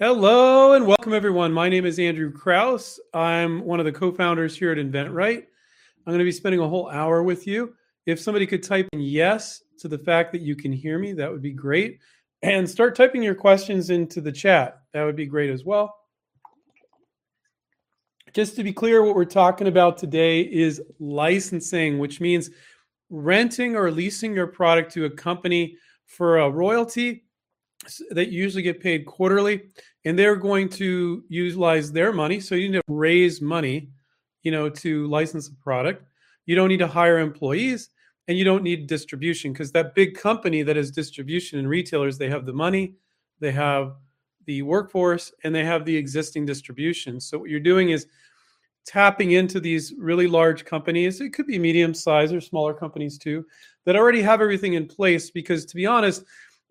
Hello and welcome, everyone. My name is Andrew Krauss. I'm one of the co founders here at InventRight. I'm going to be spending a whole hour with you. If somebody could type in yes to the fact that you can hear me, that would be great. And start typing your questions into the chat. That would be great as well. Just to be clear, what we're talking about today is licensing, which means renting or leasing your product to a company for a royalty that usually get paid quarterly and they're going to utilize their money. So you need to raise money you know to license a product. You don't need to hire employees and you don't need distribution because that big company that is distribution and retailers they have the money they have the workforce and they have the existing distribution. So what you're doing is tapping into these really large companies it could be medium size or smaller companies too that already have everything in place because to be honest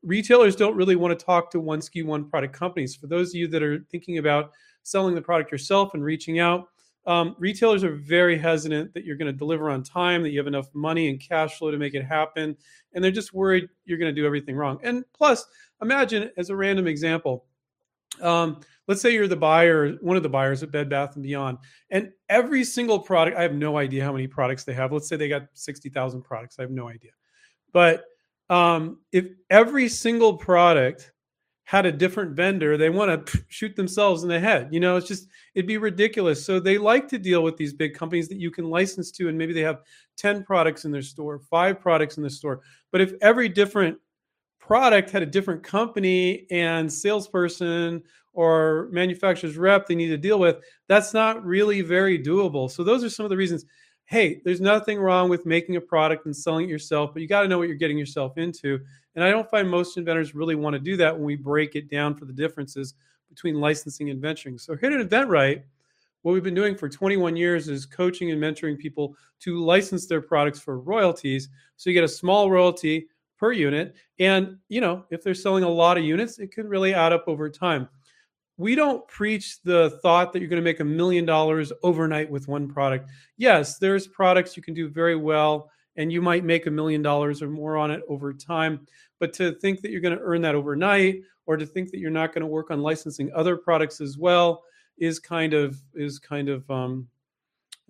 retailers don't really want to talk to one SKU, one product companies. For those of you that are thinking about selling the product yourself and reaching out, um, retailers are very hesitant that you're going to deliver on time, that you have enough money and cash flow to make it happen. And they're just worried you're going to do everything wrong. And plus, imagine as a random example, um, let's say you're the buyer, one of the buyers at Bed Bath and Beyond, and every single product, I have no idea how many products they have. Let's say they got 60,000 products. I have no idea. But um, if every single product had a different vendor, they want to shoot themselves in the head. You know, it's just, it'd be ridiculous. So they like to deal with these big companies that you can license to, and maybe they have 10 products in their store, five products in the store. But if every different product had a different company and salesperson or manufacturer's rep they need to deal with, that's not really very doable. So those are some of the reasons hey, there's nothing wrong with making a product and selling it yourself, but you got to know what you're getting yourself into. And I don't find most inventors really want to do that when we break it down for the differences between licensing and venturing. So here at InventRight, what we've been doing for 21 years is coaching and mentoring people to license their products for royalties. So you get a small royalty per unit. And, you know, if they're selling a lot of units, it could really add up over time we don't preach the thought that you're going to make a million dollars overnight with one product. Yes, there's products you can do very well and you might make a million dollars or more on it over time. But to think that you're going to earn that overnight or to think that you're not going to work on licensing other products as well is kind of is kind of um,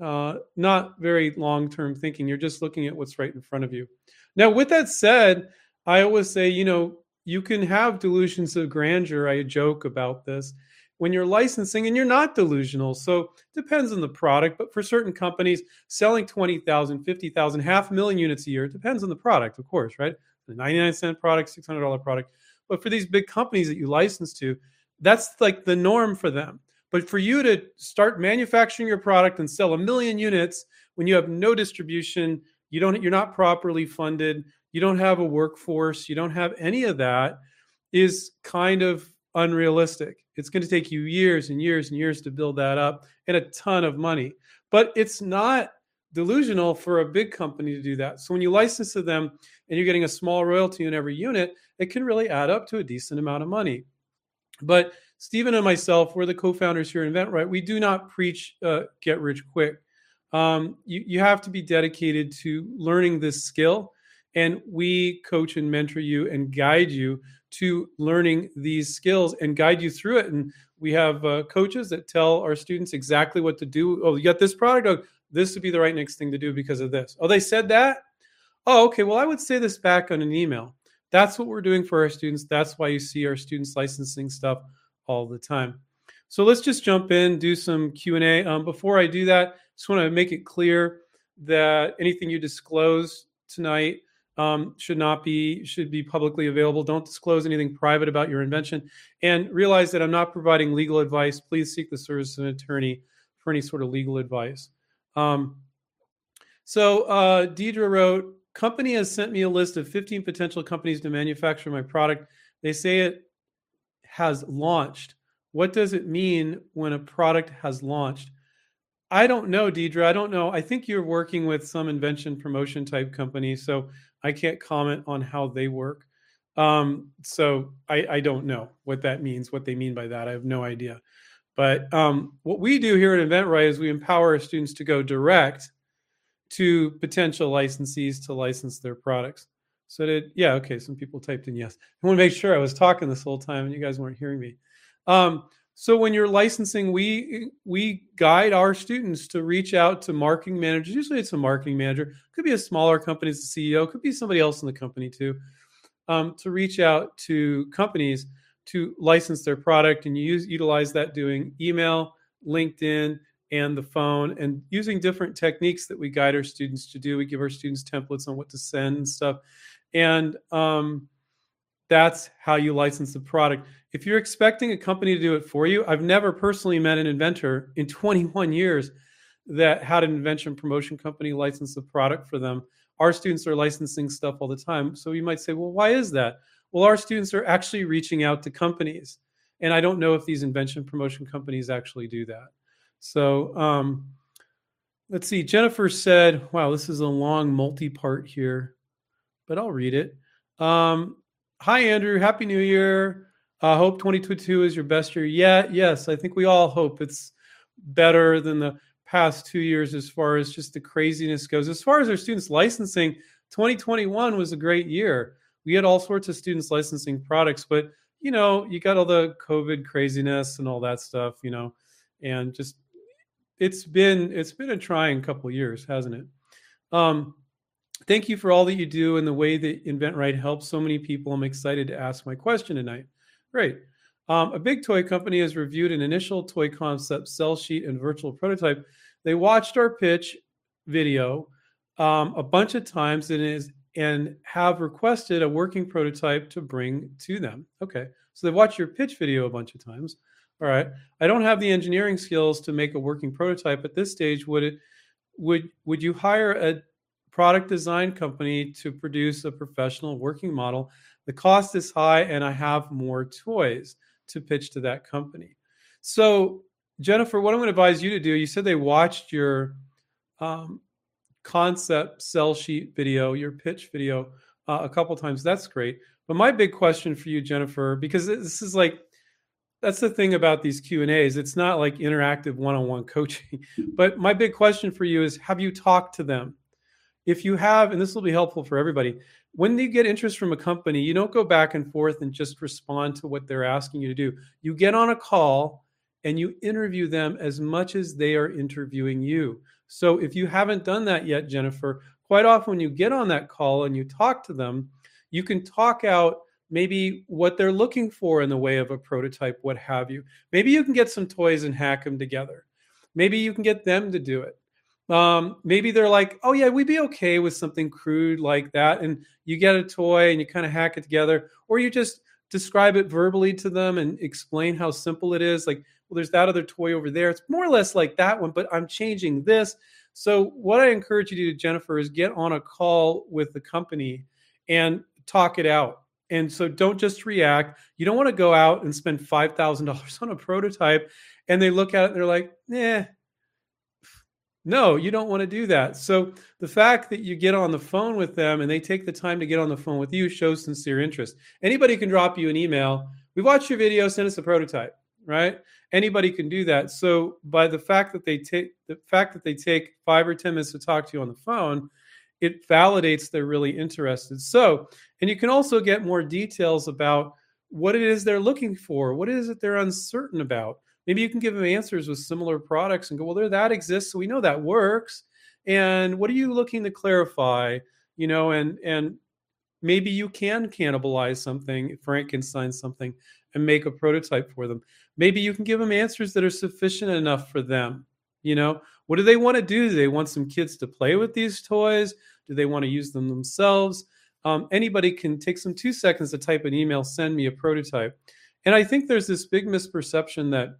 uh, not very long-term thinking. You're just looking at what's right in front of you. Now, with that said, I always say, you know, you can have delusions of grandeur. I joke about this when you're licensing and you're not delusional. So it depends on the product, but for certain companies, selling 20,000, 50,000, half a million units a year, it depends on the product, of course, right? The 99 cent product, $600 product. But for these big companies that you license to, that's like the norm for them. But for you to start manufacturing your product and sell a million units when you have no distribution, you don't you're not properly funded, you don't have a workforce, you don't have any of that, is kind of unrealistic. It's going to take you years and years and years to build that up and a ton of money. But it's not delusional for a big company to do that. So when you license to them and you're getting a small royalty in every unit, it can really add up to a decent amount of money. But Stephen and myself, we're the co-founders here at InventRight. We do not preach uh, get rich quick. Um, you, you have to be dedicated to learning this skill and we coach and mentor you and guide you to learning these skills and guide you through it. And we have uh, coaches that tell our students exactly what to do. Oh, you got this product. Oh, this would be the right next thing to do because of this. Oh, they said that. Oh, okay. Well, I would say this back on an email. That's what we're doing for our students. That's why you see our students licensing stuff all the time. So let's just jump in, do some Q and A. Um, before I do that, just want to make it clear that anything you disclose tonight um, should not be should be publicly available. Don't disclose anything private about your invention, and realize that I'm not providing legal advice. Please seek the service of an attorney for any sort of legal advice. Um, so uh, Deidre wrote, "Company has sent me a list of 15 potential companies to manufacture my product. They say it has launched. What does it mean when a product has launched?" I don't know, Deidre. I don't know. I think you're working with some invention promotion type company. So I can't comment on how they work. Um, so I, I, don't know what that means, what they mean by that. I have no idea. But um, what we do here at InventRight is we empower our students to go direct to potential licensees to license their products. So did yeah, okay. Some people typed in yes. I want to make sure I was talking this whole time and you guys weren't hearing me. Um, so when you're licensing, we we guide our students to reach out to marketing managers. Usually, it's a marketing manager. Could be a smaller company, it's the CEO. Could be somebody else in the company too. Um, to reach out to companies to license their product, and use utilize that doing email, LinkedIn, and the phone, and using different techniques that we guide our students to do. We give our students templates on what to send and stuff, and um, that's how you license the product. If you're expecting a company to do it for you, I've never personally met an inventor in 21 years that had an invention promotion company license the product for them. Our students are licensing stuff all the time. So you might say, well, why is that? Well, our students are actually reaching out to companies. And I don't know if these invention promotion companies actually do that. So um, let's see. Jennifer said, wow, this is a long multi part here, but I'll read it. Um, Hi, Andrew. Happy New Year. I uh, hope 2022 is your best year yet. Yes, I think we all hope it's better than the past two years as far as just the craziness goes. As far as our students licensing, 2021 was a great year. We had all sorts of students licensing products, but you know, you got all the COVID craziness and all that stuff, you know, and just it's been it's been a trying couple years, hasn't it? Um, Thank you for all that you do and the way that InventRight helps so many people. I'm excited to ask my question tonight. Great. Um, a big toy company has reviewed an initial toy concept, cell sheet, and virtual prototype. They watched our pitch video um, a bunch of times and is and have requested a working prototype to bring to them. Okay, so they watched your pitch video a bunch of times. All right, I don't have the engineering skills to make a working prototype at this stage. Would it would would you hire a product design company to produce a professional working model. The cost is high, and I have more toys to pitch to that company. So, Jennifer, what I'm going to advise you to do, you said they watched your um, concept sell sheet video, your pitch video uh, a couple times. That's great. But my big question for you, Jennifer, because this is like, that's the thing about these Q and A's. It's not like interactive one-on-one coaching. But my big question for you is: Have you talked to them? If you have, and this will be helpful for everybody, when you get interest from a company, you don't go back and forth and just respond to what they're asking you to do. You get on a call and you interview them as much as they are interviewing you. So if you haven't done that yet, Jennifer, quite often when you get on that call and you talk to them, you can talk out maybe what they're looking for in the way of a prototype, what have you. Maybe you can get some toys and hack them together. Maybe you can get them to do it um, maybe they're like, oh yeah, we'd be okay with something crude like that. And you get a toy and you kind of hack it together, or you just describe it verbally to them and explain how simple it is. Like, well, there's that other toy over there. It's more or less like that one, but I'm changing this. So what I encourage you to do, Jennifer, is get on a call with the company and talk it out. And so don't just react. You don't want to go out and spend five thousand dollars on a prototype, and they look at it and they're like, "Yeah, no, you don't want to do that. So the fact that you get on the phone with them and they take the time to get on the phone with you shows sincere interest. Anybody can drop you an email. We watched your video, send us a prototype, right? Anybody can do that. So by the fact that they take the fact that they take five or ten minutes to talk to you on the phone, it validates they're really interested. So, and you can also get more details about what it is they're looking for, what is it they're uncertain about maybe you can give them answers with similar products and go well there that exists so we know that works. And what are you looking to clarify you know and and maybe you can cannibalize something frankenstein something and make a prototype for them. Maybe you can give them answers that are sufficient enough for them you know? What do they want to do? Do they want some kids to play with these toys? Do they want to use them themselves? Um, anybody can take some two seconds to type an email send me a prototype. And i think there's this big misperception that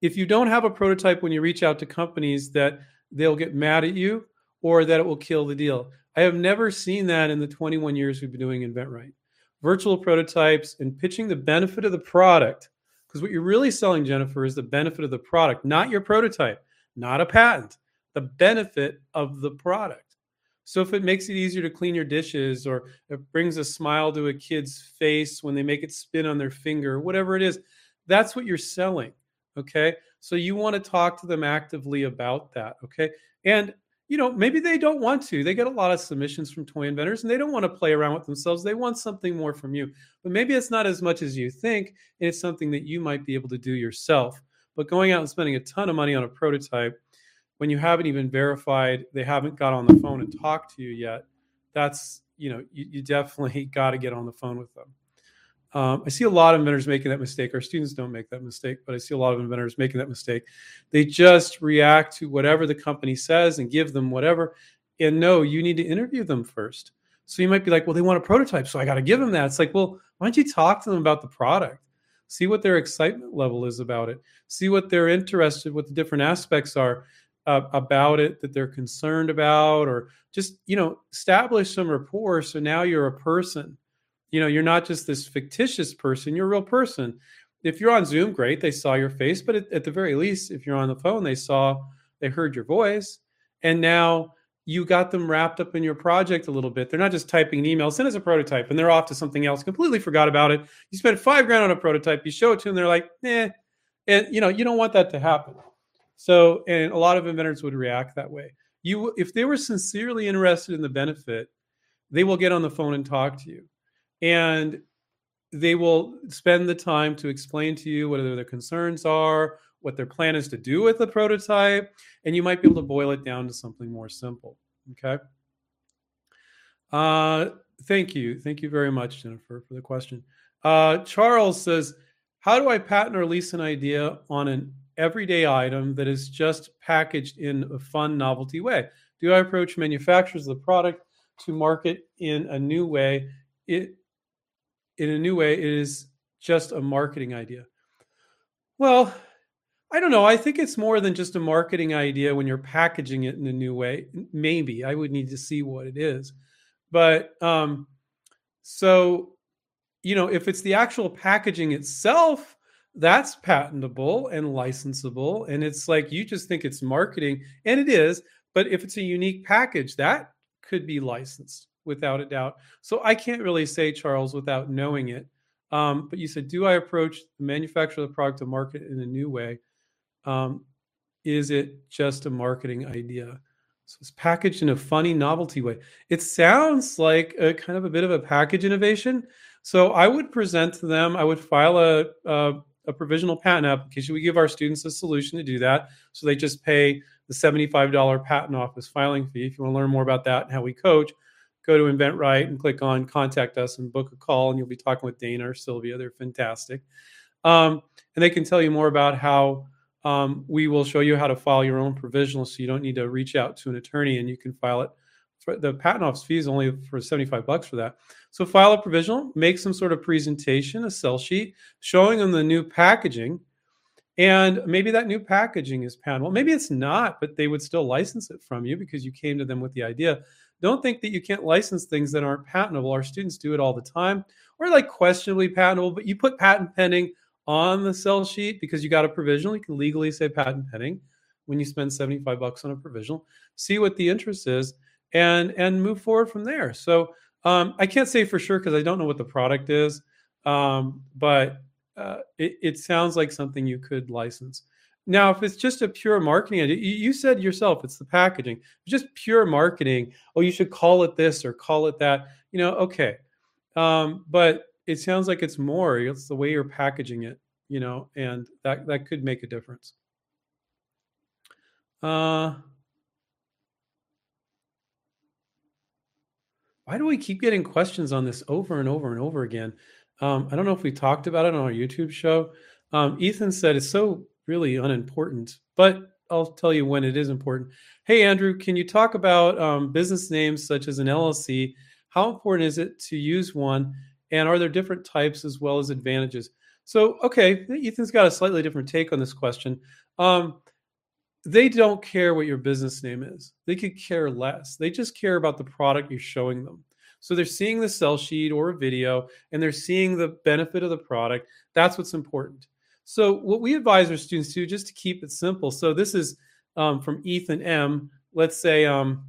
if you don't have a prototype when you reach out to companies that they'll get mad at you or that it will kill the deal. I have never seen that in the 21 years we've been doing InventRight. Virtual prototypes and pitching the benefit of the product. Because what you're really selling, Jennifer, is the benefit of the product, not your prototype, not a patent, the benefit of the product. So if it makes it easier to clean your dishes or it brings a smile to a kid's face when they make it spin on their finger, whatever it is, that's what you're selling. Okay. So you want to talk to them actively about that. Okay. And you know, maybe they don't want to. They get a lot of submissions from toy inventors and they don't want to play around with themselves. They want something more from you. But maybe it's not as much as you think. And it's something that you might be able to do yourself. But going out and spending a ton of money on a prototype when you haven't even verified, they haven't got on the phone and talked to you yet, that's, you know, you, you definitely got to get on the phone with them. Um, I see a lot of inventors making that mistake. Our students don't make that mistake, but I see a lot of inventors making that mistake. They just react to whatever the company says and give them whatever. And no, you need to interview them first. So you might be like, well, they want a prototype, so I got to give them that. It's like, well, why don't you talk to them about the product? See what their excitement level is about it. See what they're interested, what the different aspects are uh, about it that they're concerned about, or just you know establish some rapport. So now you're a person you know you're not just this fictitious person you're a real person. If you're on zoom great they saw your face but at, at, the very least if you're on the phone they saw they heard your voice and now you got them wrapped up in your project a little bit. They're not just typing an email send us a prototype and they're off to something else completely forgot about it. You spent five grand on a prototype you show it to them they're like eh and you know you don't want that to happen. So and a lot of inventors would react that way. You if they were sincerely interested in the benefit they will get on the phone and talk to you and they will spend the time to explain to you what their concerns are, what their plan is to do with the prototype, and you might be able to boil it down to something more simple. Okay. Uh, thank you. Thank you very much, Jennifer, for the question. Uh, Charles says, How do I patent or lease an idea on an everyday item that is just packaged in a fun, novelty way? Do I approach manufacturers of the product to market in a new way? It, in a new way, it is just a marketing idea. Well, I don't know. I think it's more than just a marketing idea when you're packaging it in a new way. Maybe I would need to see what it is. But um, so, you know, if it's the actual packaging itself, that's patentable and licensable. And it's like you just think it's marketing, and it is. But if it's a unique package, that could be licensed without a doubt. So I can't really say, Charles, without knowing it. Um, but you said, do I approach the manufacturer of the product to market in a new way? Um, is it just a marketing idea? So it's packaged in a funny novelty way. It sounds like a kind of a bit of a package innovation. So I would present to them, I would file a, a, a provisional patent application. We give our students a solution to do that. So they just pay the $75 patent office filing fee. If you want to learn more about that and how we coach, go to InventRight and click on contact us and book a call, and you'll be talking with Dana or Sylvia. They're fantastic. Um, and they can tell you more about how um, we will show you how to file your own provisional so you don't need to reach out to an attorney and you can file it. For the patent office fee is only for 75 bucks for that. So file a provisional, make some sort of presentation, a sell sheet, showing them the new packaging. And maybe that new packaging is patentable. Maybe it's not, but they would still license it from you because you came to them with the idea don't think that you can't license things that aren't patentable. Our students do it all the time, or like questionably patentable, but you put patent pending on the sell sheet because you got a provisional. You can legally say patent pending when you spend 75 bucks on a provisional. See what the interest is and and move forward from there. So um, I can't say for sure because I don't know what the product is, um, but uh, it, it sounds like something you could license. Now, if it's just a pure marketing you said yourself it's the packaging. just pure marketing. Oh, you should call it this or call it that. You know, okay. Um, but it sounds like it's more. It's the way you're packaging it. You know, and that that could make a difference. Uh, why do we keep getting questions on this over and over and over again? Um, I don't know if we talked about it on our YouTube show. Um, Ethan said it's so really unimportant, but I'll tell you when it is important. Hey, Andrew, can you talk about um, business names such as an LLC? How important is it to use one? And are there different types as well as advantages? So, okay, Ethan's got a slightly different take on this question. Um, they don't care what your business name is, they could care less. They just care about the product you're showing them. So they're seeing the sell sheet or a video and they're seeing the benefit of the product. That's what's important. So what we advise our students to, just to keep it simple. So this is um, from Ethan M. Let's say, um,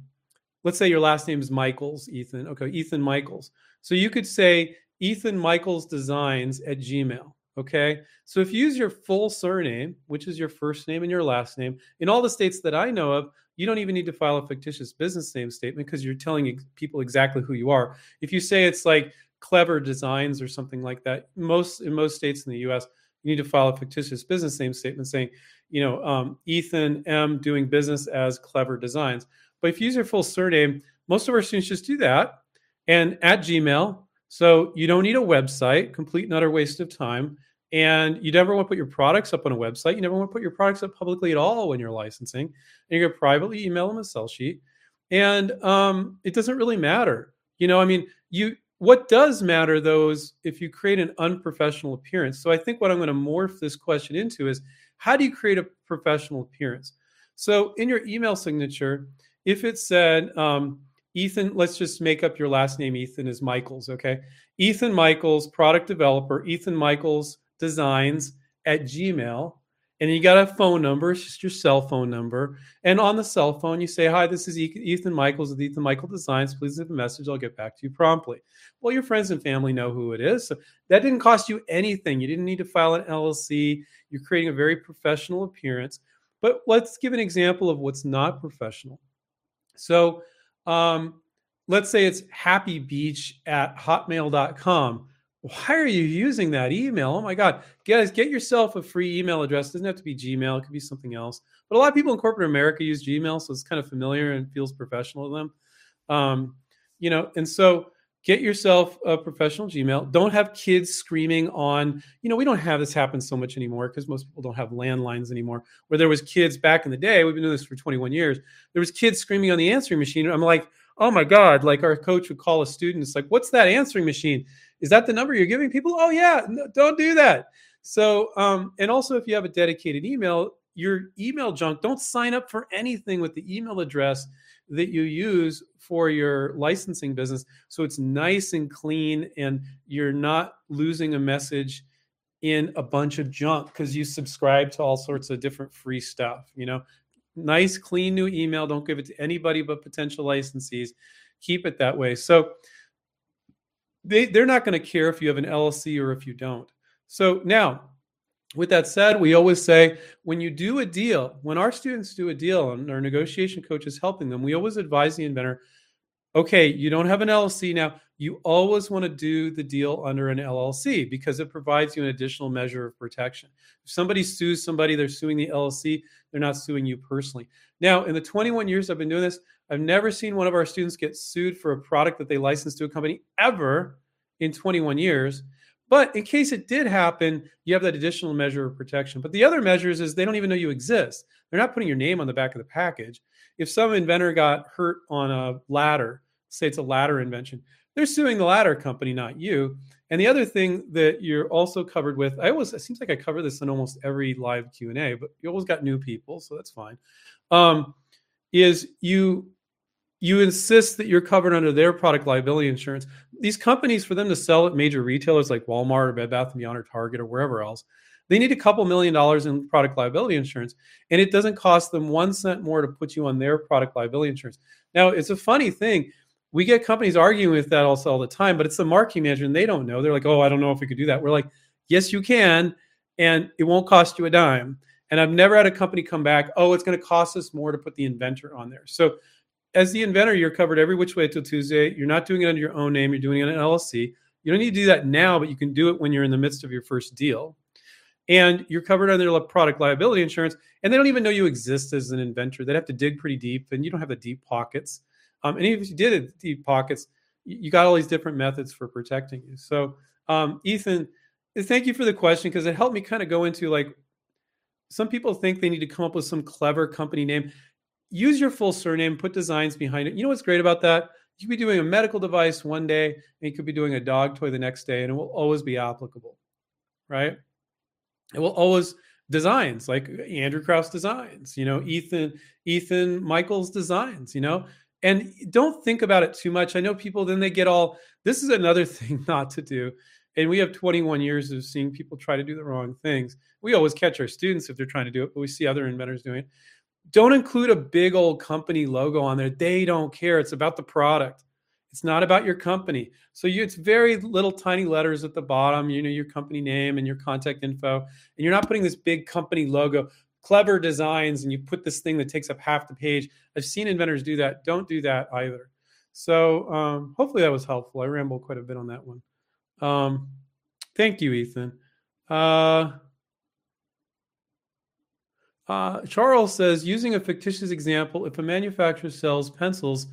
let's say your last name is Michaels, Ethan. Okay, Ethan Michaels. So you could say Ethan Michaels Designs at Gmail. Okay. So if you use your full surname, which is your first name and your last name, in all the states that I know of, you don't even need to file a fictitious business name statement because you're telling people exactly who you are. If you say it's like clever designs or something like that, most in most states in the US, you need to file a fictitious business name statement saying, you know, um, Ethan M doing business as clever designs. But if you use your full surname, most of our students just do that. And at Gmail, so you don't need a website, complete and utter waste of time. And you never want to put your products up on a website. You never want to put your products up publicly at all when you're licensing. And you're going to privately email them a sell sheet. And um, it doesn't really matter. You know, I mean, you what does matter though is if you create an unprofessional appearance. So I think what I'm going to morph this question into is how do you create a professional appearance? So in your email signature, if it said, um, Ethan, let's just make up your last name. Ethan is Michaels. Okay. Ethan Michaels, product developer, Ethan Michaels designs at Gmail. And you got a phone number, it's just your cell phone number. And on the cell phone, you say, Hi, this is Ethan Michaels with Ethan Michael Designs. Please leave a message. I'll get back to you promptly. Well, your friends and family know who it is. So that didn't cost you anything. You didn't need to file an LLC. You're creating a very professional appearance. But let's give an example of what's not professional. So um, let's say it's happy beach at hotmail.com. Why are you using that email? Oh my God. Guys, get yourself a free email address. It doesn't have to be Gmail, it could be something else. But a lot of people in corporate America use Gmail, so it's kind of familiar and feels professional to them. Um, you know, and so get yourself a professional Gmail. Don't have kids screaming on, you know, we don't have this happen so much anymore because most people don't have landlines anymore. Where there was kids back in the day, we've been doing this for 21 years. There was kids screaming on the answering machine. I'm like, oh my God, like our coach would call a student. It's like, what's that answering machine? Is that the number you're giving people? Oh yeah, no, don't do that. So, um, and also if you have a dedicated email, your email junk, don't sign up for anything with the email address that you use for your licensing business so it's nice and clean and you're not losing a message in a bunch of junk because you subscribe to all sorts of different free stuff you know nice clean new email don't give it to anybody but potential licensees keep it that way so they, they're not going to care if you have an llc or if you don't so now with that said, we always say when you do a deal, when our students do a deal and our negotiation coach is helping them, we always advise the inventor okay, you don't have an LLC now. You always want to do the deal under an LLC because it provides you an additional measure of protection. If somebody sues somebody, they're suing the LLC, they're not suing you personally. Now, in the 21 years I've been doing this, I've never seen one of our students get sued for a product that they licensed to a company ever in 21 years. But in case it did happen, you have that additional measure of protection. But the other measures is they don't even know you exist. They're not putting your name on the back of the package. If some inventor got hurt on a ladder, say it's a ladder invention, they're suing the ladder company, not you. And the other thing that you're also covered with, I always it seems like I cover this in almost every live Q and A, but you always got new people, so that's fine. Um, is you you insist that you're covered under their product liability insurance. These companies, for them to sell at major retailers like Walmart or Bed Bath and Beyond or Target or wherever else, they need a couple million dollars in product liability insurance, and it doesn't cost them one cent more to put you on their product liability insurance. Now, it's a funny thing. We get companies arguing with that also all the time, but it's the marketing manager, and they don't know. They're like, "Oh, I don't know if we could do that." We're like, "Yes, you can, and it won't cost you a dime." And I've never had a company come back, "Oh, it's going to cost us more to put the inventor on there." So as the inventor, you're covered every which way till Tuesday. You're not doing it under your own name. You're doing it in an LLC. You don't need to do that now, but you can do it when you're in the midst of your first deal. And you're covered under product liability insurance. And they don't even know you exist as an inventor. They'd have to dig pretty deep, and you don't have the deep pockets. Um, and even if you did deep pockets, you got all these different methods for protecting you. So, um, Ethan, thank you for the question because it helped me kind of go into like some people think they need to come up with some clever company name use your full surname, put designs behind it. You know what's great about that? You could be doing a medical device one day, and you could be doing a dog toy the next day, and it will always be applicable, right? It will always designs like Andrew Krauss designs, you know, Ethan Ethan Michaels designs, you know, and don't think about it too much. I know people then they get all. This is another thing not to do. And we have 21 years of seeing people try to do the wrong things. We always catch our students if they're trying to do it, but we see other inventors doing it don't include a big old company logo on there. They don't care. It's about the product. It's not about your company. So you, it's very little tiny letters at the bottom, you know, your company name and your contact info. And you're not putting this big company logo, clever designs, and you put this thing that takes up half the page. I've seen inventors do that. Don't do that either. So um, hopefully that was helpful. I rambled quite a bit on that one. Um, thank you, Ethan. Uh, uh, Charles says, using a fictitious example, if a manufacturer sells pencils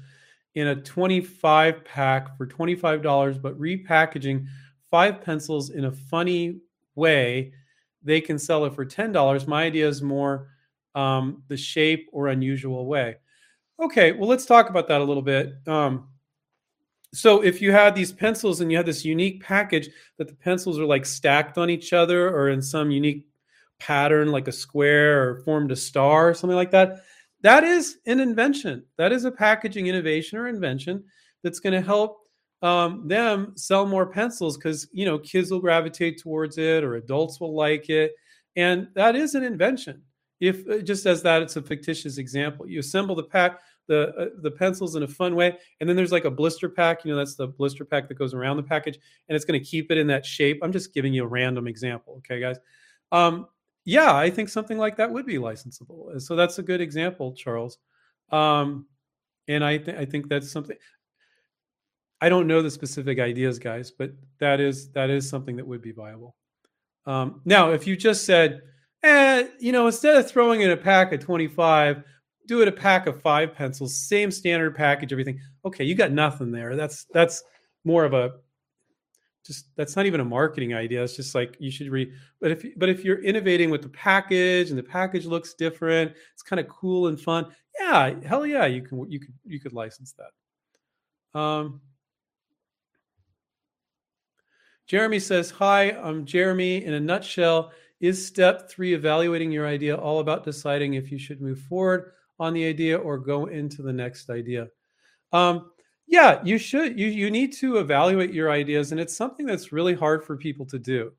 in a 25 pack for $25, but repackaging five pencils in a funny way, they can sell it for $10. My idea is more um, the shape or unusual way. Okay, well, let's talk about that a little bit. Um, so, if you had these pencils and you had this unique package that the pencils are like stacked on each other or in some unique pattern like a square or formed a star or something like that that is an invention that is a packaging innovation or invention that's going to help um, them sell more pencils because you know kids will gravitate towards it or adults will like it and that is an invention if uh, just as that it's a fictitious example you assemble the pack the uh, the pencils in a fun way and then there's like a blister pack you know that's the blister pack that goes around the package and it's going to keep it in that shape i'm just giving you a random example okay guys um, yeah, I think something like that would be licensable. So that's a good example, Charles. Um, and I, th- I think that's something. I don't know the specific ideas, guys, but that is that is something that would be viable. Um, now, if you just said, eh, you know, instead of throwing in a pack of twenty five, do it a pack of five pencils, same standard package, everything. Okay, you got nothing there. That's that's more of a just that's not even a marketing idea it's just like you should read but if but if you're innovating with the package and the package looks different it's kind of cool and fun yeah hell yeah you can you could you could license that um jeremy says hi i'm jeremy in a nutshell is step three evaluating your idea all about deciding if you should move forward on the idea or go into the next idea um, yeah, you should. You you need to evaluate your ideas, and it's something that's really hard for people to do.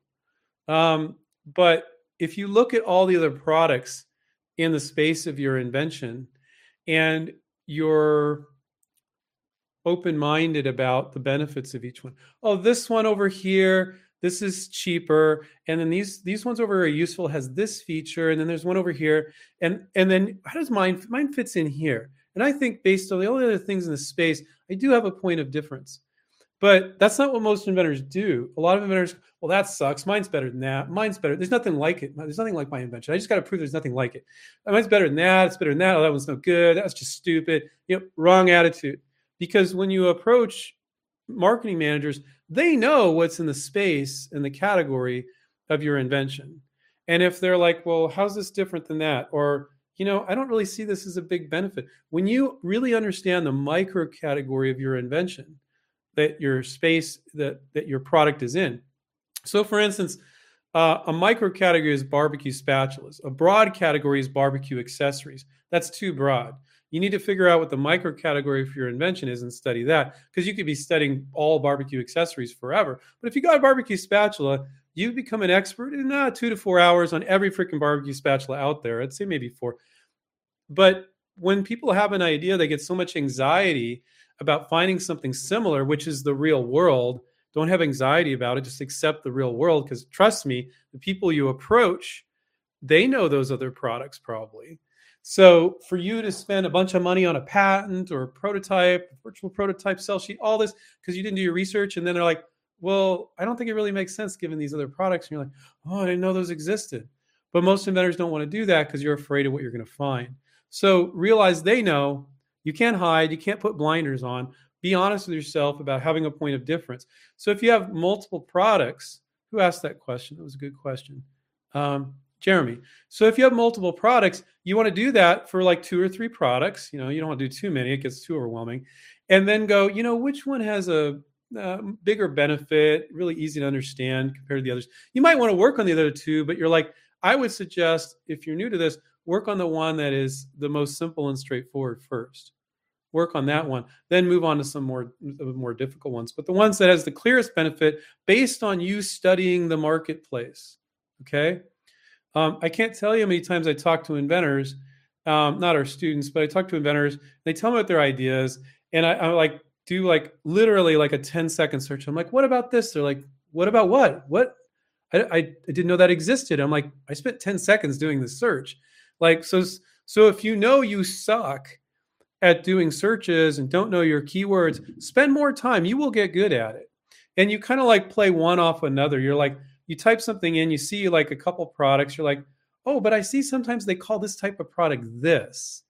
Um, but if you look at all the other products in the space of your invention, and you're open-minded about the benefits of each one. Oh, this one over here, this is cheaper, and then these these ones over are useful has this feature, and then there's one over here, and and then how does mine mine fits in here? And I think based on the only other things in the space, I do have a point of difference. But that's not what most inventors do. A lot of inventors, well, that sucks. Mine's better than that. Mine's better. There's nothing like it. There's nothing like my invention. I just got to prove there's nothing like it. Mine's better than that. It's better than that. Oh, that one's no good. That's just stupid. You know, wrong attitude. Because when you approach marketing managers, they know what's in the space in the category of your invention. And if they're like, well, how's this different than that? Or you know, I don't really see this as a big benefit. When you really understand the micro category of your invention, that your space that that your product is in. So, for instance, uh, a micro category is barbecue spatulas. A broad category is barbecue accessories. That's too broad. You need to figure out what the micro category for your invention is and study that because you could be studying all barbecue accessories forever. But if you got a barbecue spatula, you become an expert in uh, two to four hours on every freaking barbecue spatula out there. I'd say maybe four. But when people have an idea, they get so much anxiety about finding something similar, which is the real world. Don't have anxiety about it. Just accept the real world because trust me, the people you approach, they know those other products probably. So for you to spend a bunch of money on a patent or a prototype, virtual prototype, sell sheet, all this because you didn't do your research, and then they're like, well, I don't think it really makes sense given these other products. And you're like, oh, I didn't know those existed. But most inventors don't want to do that because you're afraid of what you're going to find. So realize they know you can't hide, you can't put blinders on. Be honest with yourself about having a point of difference. So if you have multiple products, who asked that question? That was a good question. Um, Jeremy. So if you have multiple products, you want to do that for like two or three products. You know, you don't want to do too many; it gets too overwhelming. And then go, you know, which one has a bigger benefit, really easy to understand compared to the others. You might want to work on the other two, but you're like, I would suggest if you're new to this, work on the one that is the most simple and straightforward first. Work on that one, then move on to some more more difficult ones. But the ones that has the clearest benefit based on you studying the marketplace. Okay, um, I can't tell you how many times I talk to inventors, um, not our students, but I talk to inventors. They tell me about their ideas, and I, I'm like, do like literally like a 10 second search. I'm like, what about this? They're like, what about what? What? I, I, I didn't know that existed. I'm like, I spent 10 seconds doing the search. Like, so, so if you know you suck at doing searches and don't know your keywords, spend more time. You will get good at it. And you kind of like play one off another. You're like, you type something in, you see like a couple products, you're like, oh, but I see sometimes they call this type of product this.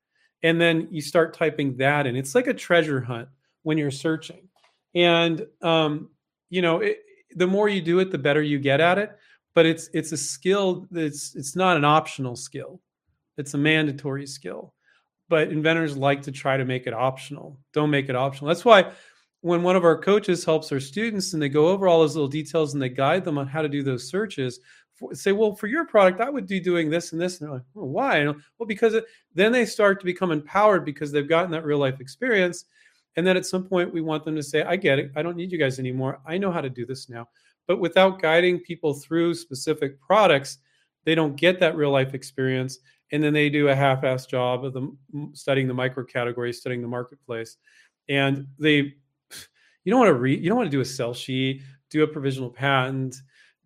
And then you start typing that in. It's like a treasure hunt when you're searching. And um, you know, it, the more you do it, the better you get at it. But it's it's a skill that's it's not an optional skill. It's a mandatory skill. But inventors like to try to make it optional. Don't make it optional. That's why when one of our coaches helps our students and they go over all those little details and they guide them on how to do those searches, say, well, for your product, I would be doing this and this. And they're like, well, why? well, because it, then they start to become empowered because they've gotten that real life experience and then at some point, we want them to say, I get it. I don't need you guys anymore. I know how to do this now. But without guiding people through specific products, they don't get that real life experience. And then they do a half assed job of the, studying the micro categories, studying the marketplace. And they, you don't want to read, you don't want to do a sell sheet, do a provisional patent,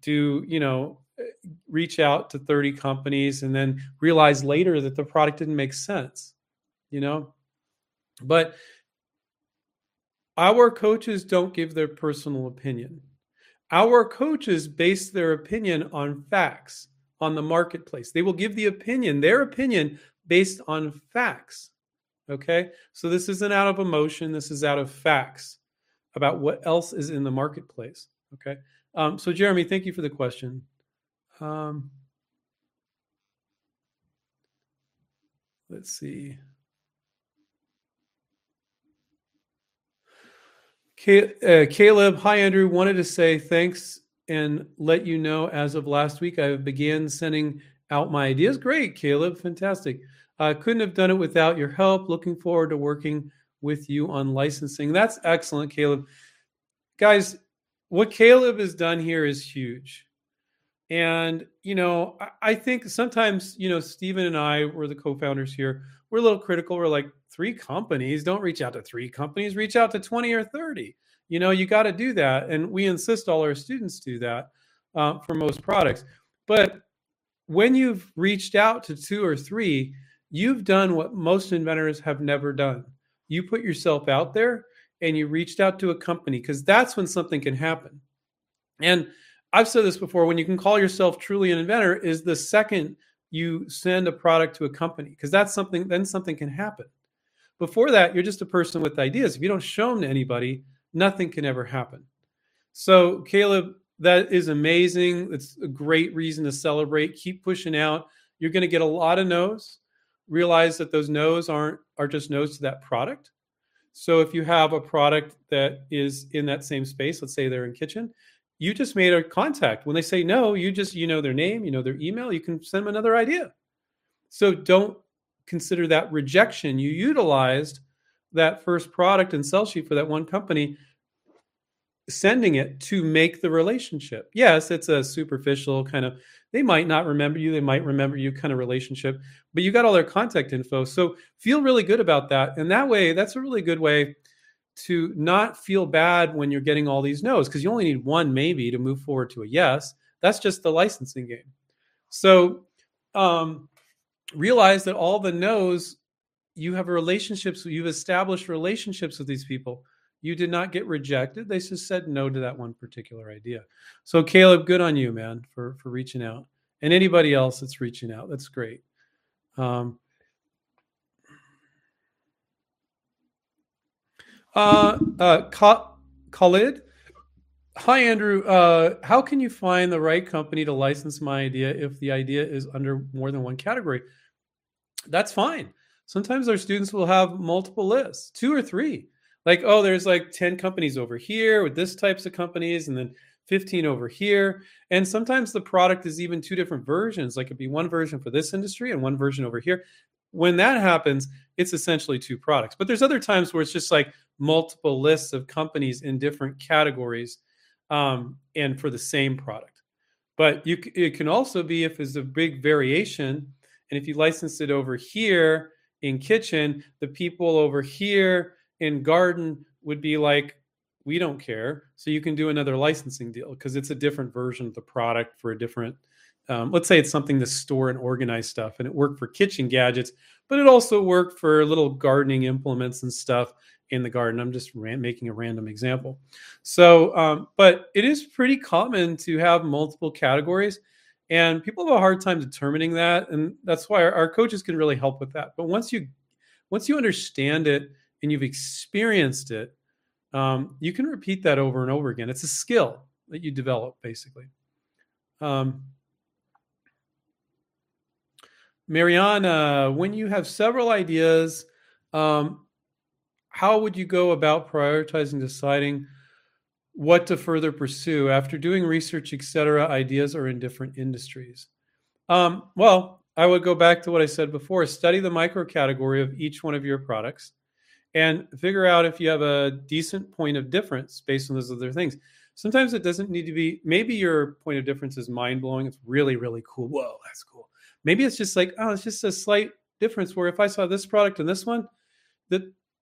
do, you know, eh, reach out to 30 companies and then realize later that the product didn't make sense, you know? But our coaches don't give their personal opinion. Our coaches base their opinion on facts, on the marketplace. They will give the opinion, their opinion, based on facts. Okay? So this isn't out of emotion, this is out of facts about what else is in the marketplace. Okay? Um, so, Jeremy, thank you for the question. Um, let's see. Uh, Caleb, hi Andrew. Wanted to say thanks and let you know as of last week I began sending out my ideas. Great, Caleb, fantastic. I uh, couldn't have done it without your help. Looking forward to working with you on licensing. That's excellent, Caleb. Guys, what Caleb has done here is huge. And, you know, I think sometimes, you know, Stephen and I were the co founders here. We're a little critical. We're like, three companies don't reach out to three companies reach out to 20 or 30 you know you got to do that and we insist all our students do that uh, for most products but when you've reached out to two or three you've done what most inventors have never done you put yourself out there and you reached out to a company because that's when something can happen and i've said this before when you can call yourself truly an inventor is the second you send a product to a company because that's something then something can happen before that, you're just a person with ideas. If you don't show them to anybody, nothing can ever happen. So, Caleb, that is amazing. It's a great reason to celebrate. Keep pushing out. You're going to get a lot of no's. Realize that those no's aren't are just no's to that product. So if you have a product that is in that same space, let's say they're in kitchen, you just made a contact. When they say no, you just you know their name, you know their email, you can send them another idea. So don't consider that rejection. You utilized that first product and sell sheet for that one company, sending it to make the relationship. Yes, it's a superficial kind of, they might not remember you, they might remember you kind of relationship, but you got all their contact info. So feel really good about that. And that way, that's a really good way to not feel bad when you're getting all these no's because you only need one maybe to move forward to a yes. That's just the licensing game. So, um, realize that all the no's you have relationships you've established relationships with these people you did not get rejected they just said no to that one particular idea so caleb good on you man for for reaching out and anybody else that's reaching out that's great um, uh, uh, Khalid, hi Andrew. Uh, how can you find the right company to license my idea if the idea is under more than one category? that's fine. Sometimes our students will have multiple lists, two or three. Like, oh, there's like 10 companies over here with this types of companies, and then 15 over here. And sometimes the product is even two different versions. Like it'd be one version for this industry and one version over here. When that happens, it's essentially two products. But there's other times where it's just like multiple lists of companies in different categories um, and for the same product. But you, it can also be if there's a big variation and if you license it over here in kitchen, the people over here in garden would be like, we don't care. So you can do another licensing deal because it's a different version of the product for a different. Um, let's say it's something to store and organize stuff, and it worked for kitchen gadgets, but it also worked for little gardening implements and stuff in the garden. I'm just ran- making a random example. So, um, but it is pretty common to have multiple categories, and people have a hard time determining that, and that's why our, our coaches can really help with that. But once you once you understand it and you've experienced it, um, you can repeat that over and over again. It's a skill that you develop, basically. Um, Mariana, when you have several ideas, um, how would you go about prioritizing, deciding what to further pursue after doing research, etc.? Ideas are in different industries. Um, well, I would go back to what I said before study the micro category of each one of your products and figure out if you have a decent point of difference based on those other things. Sometimes it doesn't need to be, maybe your point of difference is mind blowing. It's really, really cool. Whoa, that's cool. Maybe it's just like, oh, it's just a slight difference where if I saw this product and this one, that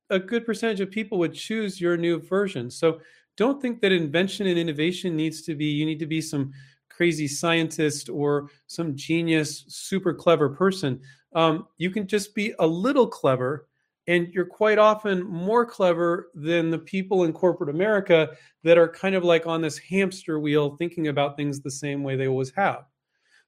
a good percentage of people would choose your new version. So don't think that invention and innovation needs to be, you need to be some crazy scientist or some genius, super clever person. Um, you can just be a little clever, and you're quite often more clever than the people in corporate America that are kind of like on this hamster wheel, thinking about things the same way they always have.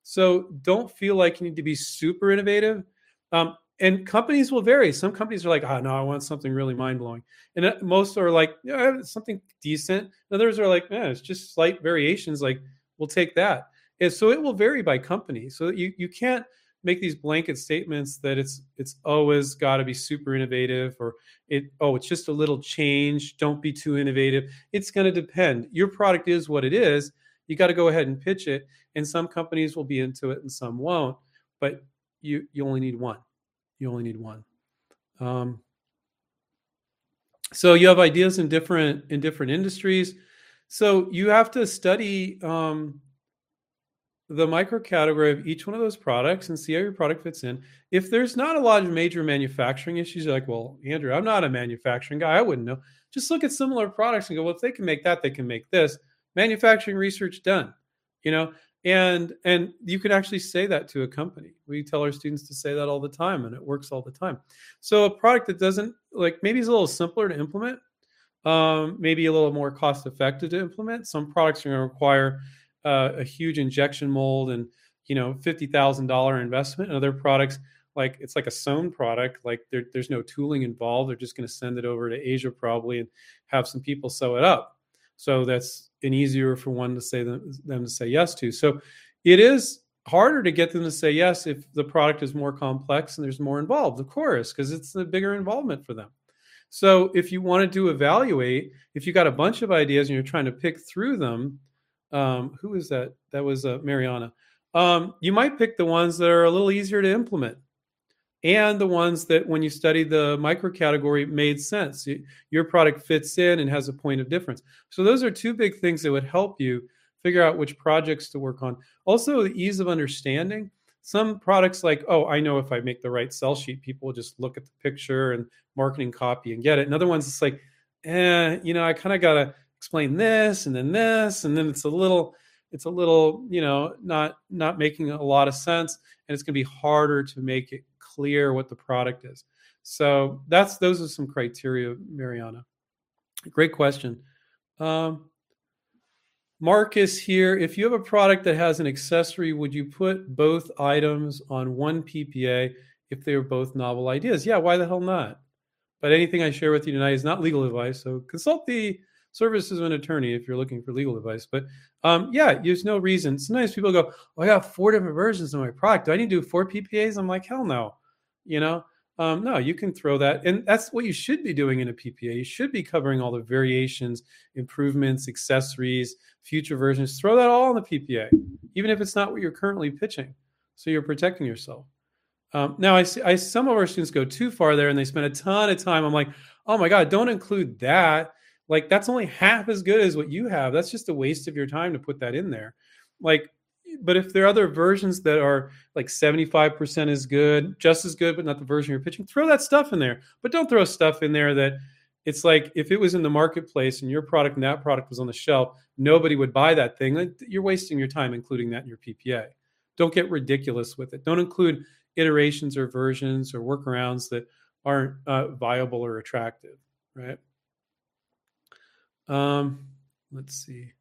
So don't feel like you need to be super innovative. Um, and companies will vary. Some companies are like, oh, no, I want something really mind blowing. And uh, most are like, yeah, something decent. Others are like, yeah, it's just slight variations. Like, we'll take that. And so it will vary by company. So you you can't make these blanket statements that it's it's always got to be super innovative or it oh it's just a little change. Don't be too innovative. It's going to depend. Your product is what it is. You got to go ahead and pitch it. And some companies will be into it and some won't. But you you only need one. You only need one. Um, so you have ideas in different in different industries so you have to study um, the micro category of each one of those products and see how your product fits in. If there's not a lot of major manufacturing issues, you're like, well, Andrew, I'm not a manufacturing guy. I wouldn't know. Just look at similar products and go, well, if they can make that, they can make this. Manufacturing research done, you know, and and you can actually say that to a company. We tell our students to say that all the time, and it works all the time. So a product that doesn't like maybe is a little simpler to implement, um, maybe a little more cost effective to implement. Some products are going to require uh, a huge injection mold and you know fifty thousand dollar investment. And other products like it's like a sewn product, like there, there's no tooling involved. They're just going to send it over to Asia probably and have some people sew it up. So that's an easier for one to say them, them to say yes to. So it is harder to get them to say yes if the product is more complex and there's more involved, of course, because it's a bigger involvement for them. So if you wanted to evaluate, if you got a bunch of ideas and you're trying to pick through them, um, who is that? That was uh, Mariana. Um, you might pick the ones that are a little easier to implement and the ones that when you study the micro category made sense. Your product fits in and has a point of difference. So those are two big things that would help you figure out which projects to work on. Also the ease of understanding. Some products like oh i know if i make the right sell sheet people will just look at the picture and marketing copy and get it. And other ones it's like eh you know i kind of got to explain this and then this and then it's a little it's a little you know not not making a lot of sense and it's going to be harder to make it clear what the product is so that's those are some criteria mariana great question um, Marcus here, if you have a product that has an accessory, would you put both items on one PPA if they are both novel ideas? Yeah, why the hell not? But anything I share with you tonight is not legal advice. So consult the services of an attorney if you're looking for legal advice. But um, yeah, there's no reason. Sometimes people go, oh, I got four different versions of my product. Do I need to do four PPAs? I'm like, hell no. You know, um, no, you can throw that. And that's what you should be doing in a PPA. You should be covering all the variations, improvements, accessories, future versions. Throw that all in the PPA, even if it's not what you're currently pitching. So you're protecting yourself. Um, now, I see I, some of our students go too far there and they spend a ton of time. I'm like, oh my God, don't include that. Like, that's only half as good as what you have. That's just a waste of your time to put that in there. Like, but if there are other versions that are like 75% as good, just as good, but not the version you're pitching, throw that stuff in there. But don't throw stuff in there that it's like if it was in the marketplace and your product and that product was on the shelf, nobody would buy that thing. You're wasting your time including that in your PPA. Don't get ridiculous with it. Don't include iterations or versions or workarounds that aren't uh, viable or attractive, right? Um, let's see.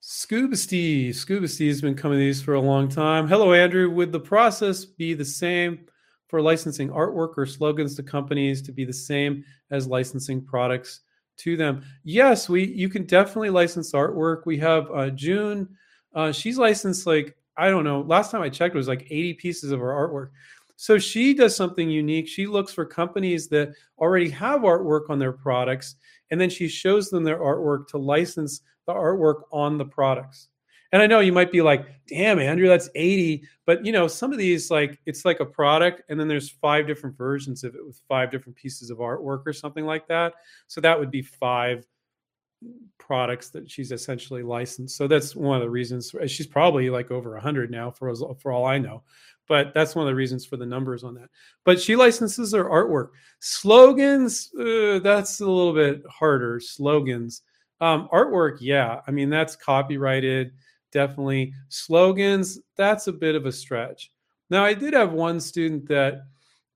Scuba Steve. Scuba Steve's been coming to these for a long time. Hello, Andrew. Would the process be the same for licensing artwork or slogans to companies to be the same as licensing products to them? Yes, we you can definitely license artwork. We have uh, June. Uh, she's licensed like I don't know. Last time I checked, it was like 80 pieces of her artwork. So she does something unique. She looks for companies that already have artwork on their products, and then she shows them their artwork to license the artwork on the products. And I know you might be like, damn, Andrew, that's 80. But you know, some of these, like, it's like a product, and then there's five different versions of it with five different pieces of artwork or something like that. So that would be five products that she's essentially licensed. So that's one of the reasons uh, she's probably like over 100 now for for all I know but that's one of the reasons for the numbers on that. But she licenses her artwork. Slogans, uh, that's a little bit harder. Slogans, um, artwork, yeah. I mean, that's copyrighted, definitely. Slogans, that's a bit of a stretch. Now, I did have one student that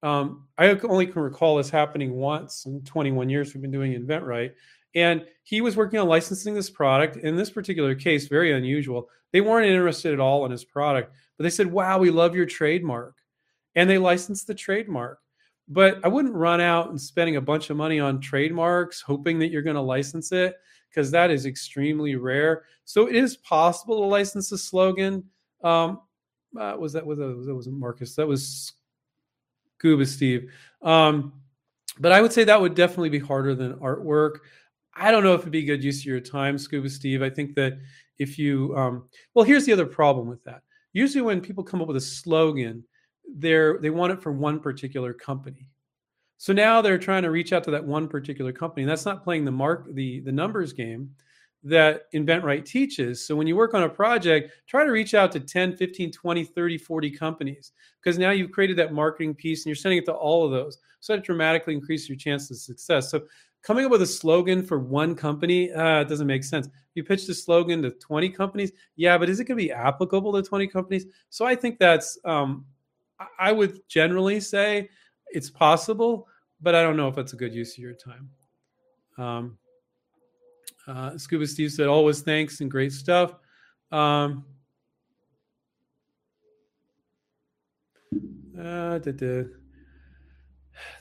um, I only can recall this happening once in 21 years we've been doing InventRight. And he was working on licensing this product. In this particular case, very unusual. They weren't interested at all in his product but they said, wow, we love your trademark. And they licensed the trademark. But I wouldn't run out and spending a bunch of money on trademarks, hoping that you're going to license it, because that is extremely rare. So it is possible to license a slogan. Um, uh, was that was that, was Marcus? That was Scuba Steve. Um, but I would say that would definitely be harder than artwork. I don't know if it'd be good use of your time, Scuba Steve. I think that if you, um, well, here's the other problem with that usually when people come up with a slogan, they're they want it for one particular company. So now they're trying to reach out to that one particular company. And that's not playing the mark the the numbers game that InventRight teaches. So when you work on a project, try to reach out to 10, 15, 20, 30, 40 companies because now you've created that marketing piece and you're sending it to all of those. So that dramatically increases your chance of success. So coming up with a slogan for one company uh, it doesn't make sense. You pitch the slogan to 20 companies yeah but is it going to be applicable to 20 companies? So i think that's um, i would generally say it's possible but i don't know if that's a good use of your time. Um, uh, scuba steve said always thanks and great stuff. Um, uh, da, da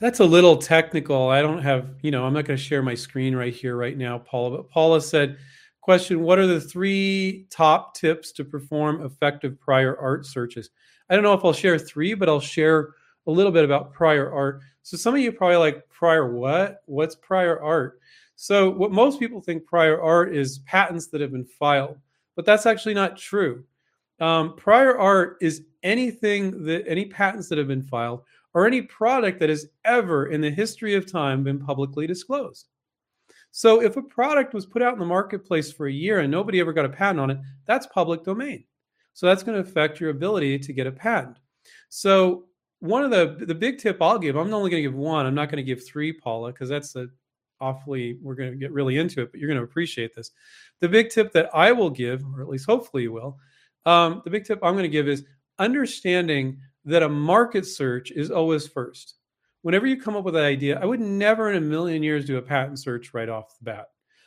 that's a little technical. I don't have, you know, I'm not going to share my screen right here, right now, Paula. But Paula said, question What are the three top tips to perform effective prior art searches? I don't know if I'll share three, but I'll share a little bit about prior art. So some of you probably like prior what? What's prior art? So what most people think prior art is patents that have been filed, but that's actually not true. Um, prior art is anything that any patents that have been filed or any product that has ever in the history of time been publicly disclosed. So if a product was put out in the marketplace for a year and nobody ever got a patent on it, that's public domain. So that's going to affect your ability to get a patent. So one of the the big tip I'll give, I'm only going to give one. I'm not going to give three, Paula, because that's a awfully we're going to get really into it, but you're going to appreciate this. The big tip that I will give, or at least hopefully you will, um, the big tip I'm going to give is understanding that a market search is always first. Whenever you come up with an idea, I would never in a million years do a patent search right off the bat.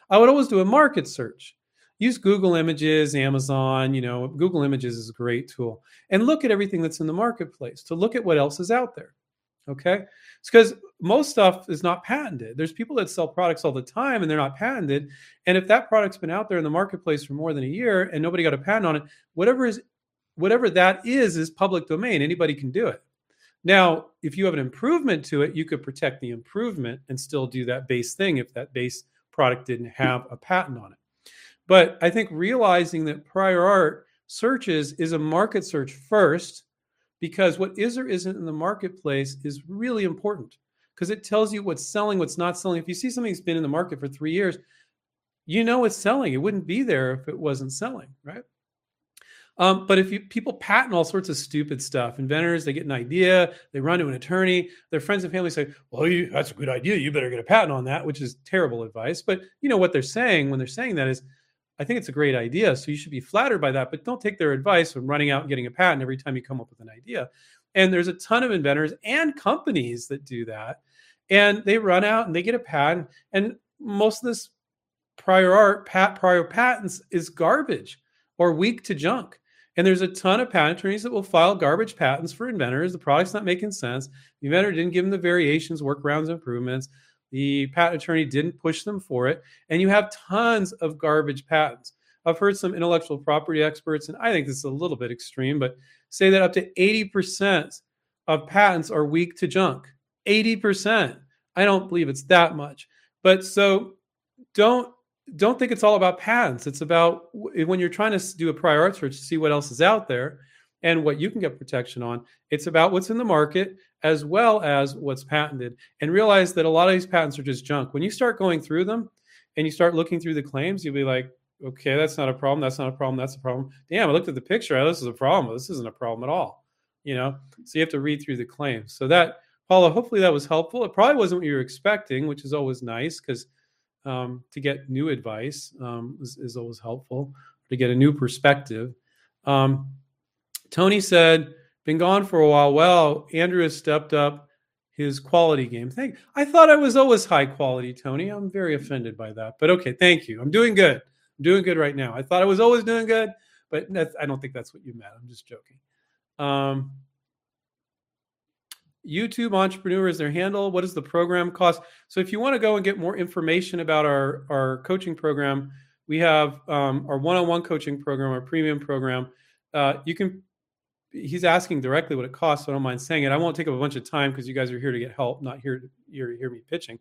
I would always do a market search. Use Google Images, Amazon, you know, Google Images is a great tool. And look at everything that's in the marketplace to look at what else is out there. Okay? It's because most stuff is not patented. There's people that sell products all the time and they're not patented. And if that product's been out there in the marketplace for more than a year and nobody got a patent on it, whatever is whatever that is is public domain. Anybody can do it. Now if you have an improvement to it you could protect the improvement and still do that base thing if that base product didn't have a patent on it. But i think realizing that prior art searches is a market search first because what is or isn't in the marketplace is really important because it tells you what's selling what's not selling. If you see something that's been in the market for three years you know it's selling. It wouldn't be there if it wasn't selling right Um, but if you people patent all sorts of stupid stuff, inventors they get an idea, they run to an attorney, their friends and family say, "Well, you, that's a good idea. You better get a patent on that," which is terrible advice. But you know what they're saying when they're saying that is, "I think it's a great idea." So you should be flattered by that, but don't take their advice when running out and getting a patent every time you come up with an idea. And there's a ton of inventors and companies that do that, and they run out and they get a patent, and most of this prior art, pat, prior patents is garbage or weak to junk. And there's a ton of patent attorneys that will file garbage patents for inventors. The product's not making sense. The inventor didn't give them the variations, workarounds, improvements. The patent attorney didn't push them for it. And you have tons of garbage patents. I've heard some intellectual property experts, and I think this is a little bit extreme, but say that up to 80% of patents are weak to junk. 80%. I don't believe it's that much. But so don't don't think it's all about patents. It's about when you're trying to do a prior art search to see what else is out there and what you can get protection on. It's about what's in the market as well as what's patented. And realize that a lot of these patents are just junk. When you start going through them and you start looking through the claims, you'll be like, okay, that's not a problem. That's not a problem. That's a problem. Damn, I looked at the picture. This is a problem. This isn't a problem at all. You know, so you have to read through the claims. So that, Paula, hopefully that was helpful. It probably wasn't what you were expecting, which is always nice because um, to get new advice um, is, is, always helpful to get a new perspective. Um, Tony said, "Been gone for a while. Well, Andrew has stepped up his quality game. Thank. I thought I was always high quality, Tony. I'm very offended by that, but okay, thank you. I'm doing good. I'm doing good right now. I thought I was always doing good, but I don't think that's what you meant. I'm just joking." YouTube Entrepreneur is their handle. What does the program cost? So if you want to go and get more information about our our coaching program, we have um, our one-on-one coaching program, our premium program. Uh, you can. He's asking directly what it costs, so I don't mind saying it. I won't take up a bunch of time because you guys are here to get help, not here to hear, hear me pitching.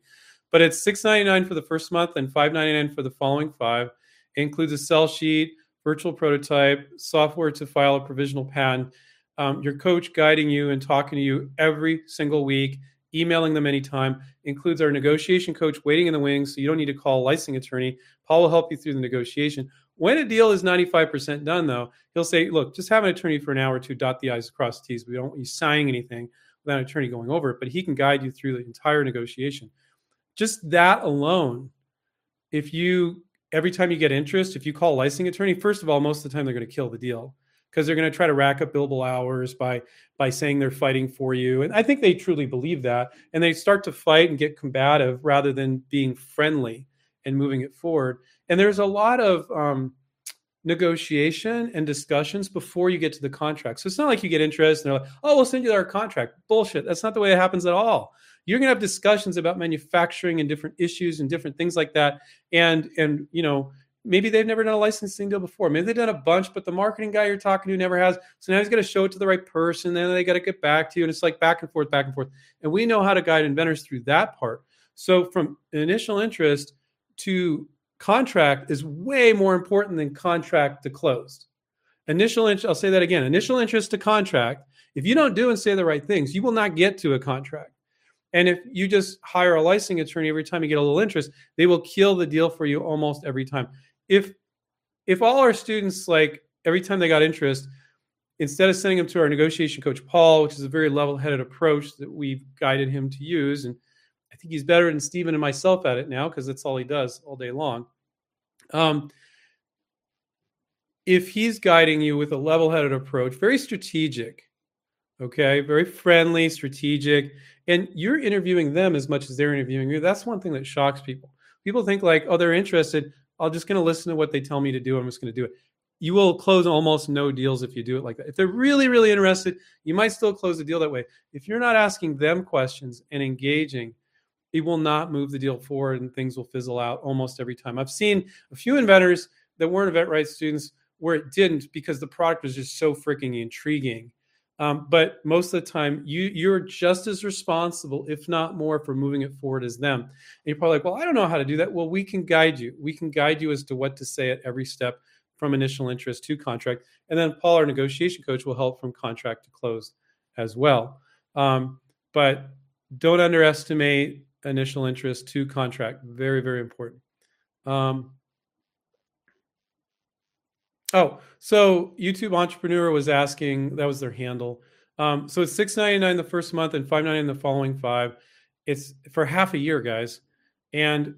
But it's six ninety nine for the first month and five ninety nine for the following five. It includes a sell sheet, virtual prototype, software to file a provisional patent um, your coach guiding you and talking to you every single week, emailing them anytime, includes our negotiation coach waiting in the wings. So you don't need to call a licensing attorney. Paul will help you through the negotiation. When a deal is 95% done, though, he'll say, look, just have an attorney for an hour or two, dot the I's, cross the T's. We don't want you signing anything without an attorney going over it, but he can guide you through the entire negotiation. Just that alone, if you every time you get interest, if you call a licensing attorney, first of all, most of the time they're going to kill the deal because they're going to try to rack up billable hours by by saying they're fighting for you. And i think they truly believe that. And they start to fight and get combative rather than being friendly and moving it forward. And there's a lot of um, negotiation and discussions before you get to the contract. So it's not like you get interest and they're like oh we'll send you our contract. Bullshit. That's not the way it happens at all. You're going to have discussions about manufacturing and different issues and different things like that. And and you know maybe they've never done a licensing deal before. Maybe they've done a bunch, but the marketing guy you're talking to never has. So now he's got to show it to the right person. Then they got to get back to you. And it's like back and forth, back and forth. And we know how to guide inventors through that part. So from initial interest to contract is way more important than contract to closed. Initial interest, I'll say that again. Initial interest to contract. If you don't do and say the right things, you will not get to a contract. And if you just hire a licensing attorney every time you get a little interest, they will kill the deal for you almost every time if if all our students like every time they got interest instead of sending them to our negotiation coach paul which is a very level-headed approach that we've guided him to use and i think he's better than stephen and myself at it now because that's all he does all day long um, if he's guiding you with a level-headed approach very strategic okay? Very friendly strategic and you're interviewing them as much as they're interviewing you. That's one thing that shocks people. People think like oh they're interested I'm just going to listen to what they tell me to do. I'm just going to do it. You will close almost no deals if you do it like that. If they're really, really interested, you might still close the deal that way. If you're not asking them questions and engaging, it will not move the deal forward and things will fizzle out almost every time. I've seen a few inventors that weren't InventRight's students where it didn't because the product was just so freaking intriguing um, but most of the time, you you're just as responsible, if not more, for moving it forward as them. And you're probably like, well, I don't know how to do that. Well, we can guide you. We can guide you as to what to say at every step from initial interest to contract. And then Paul, our negotiation coach, will help from contract to close as well. Um, but don't underestimate initial interest to contract. Very, very important. Um, Oh, so YouTube Entrepreneur was asking, that was their handle. Um, so it's six ninety nine the first month and five ninety nine the following five. It's for half a year, guys, and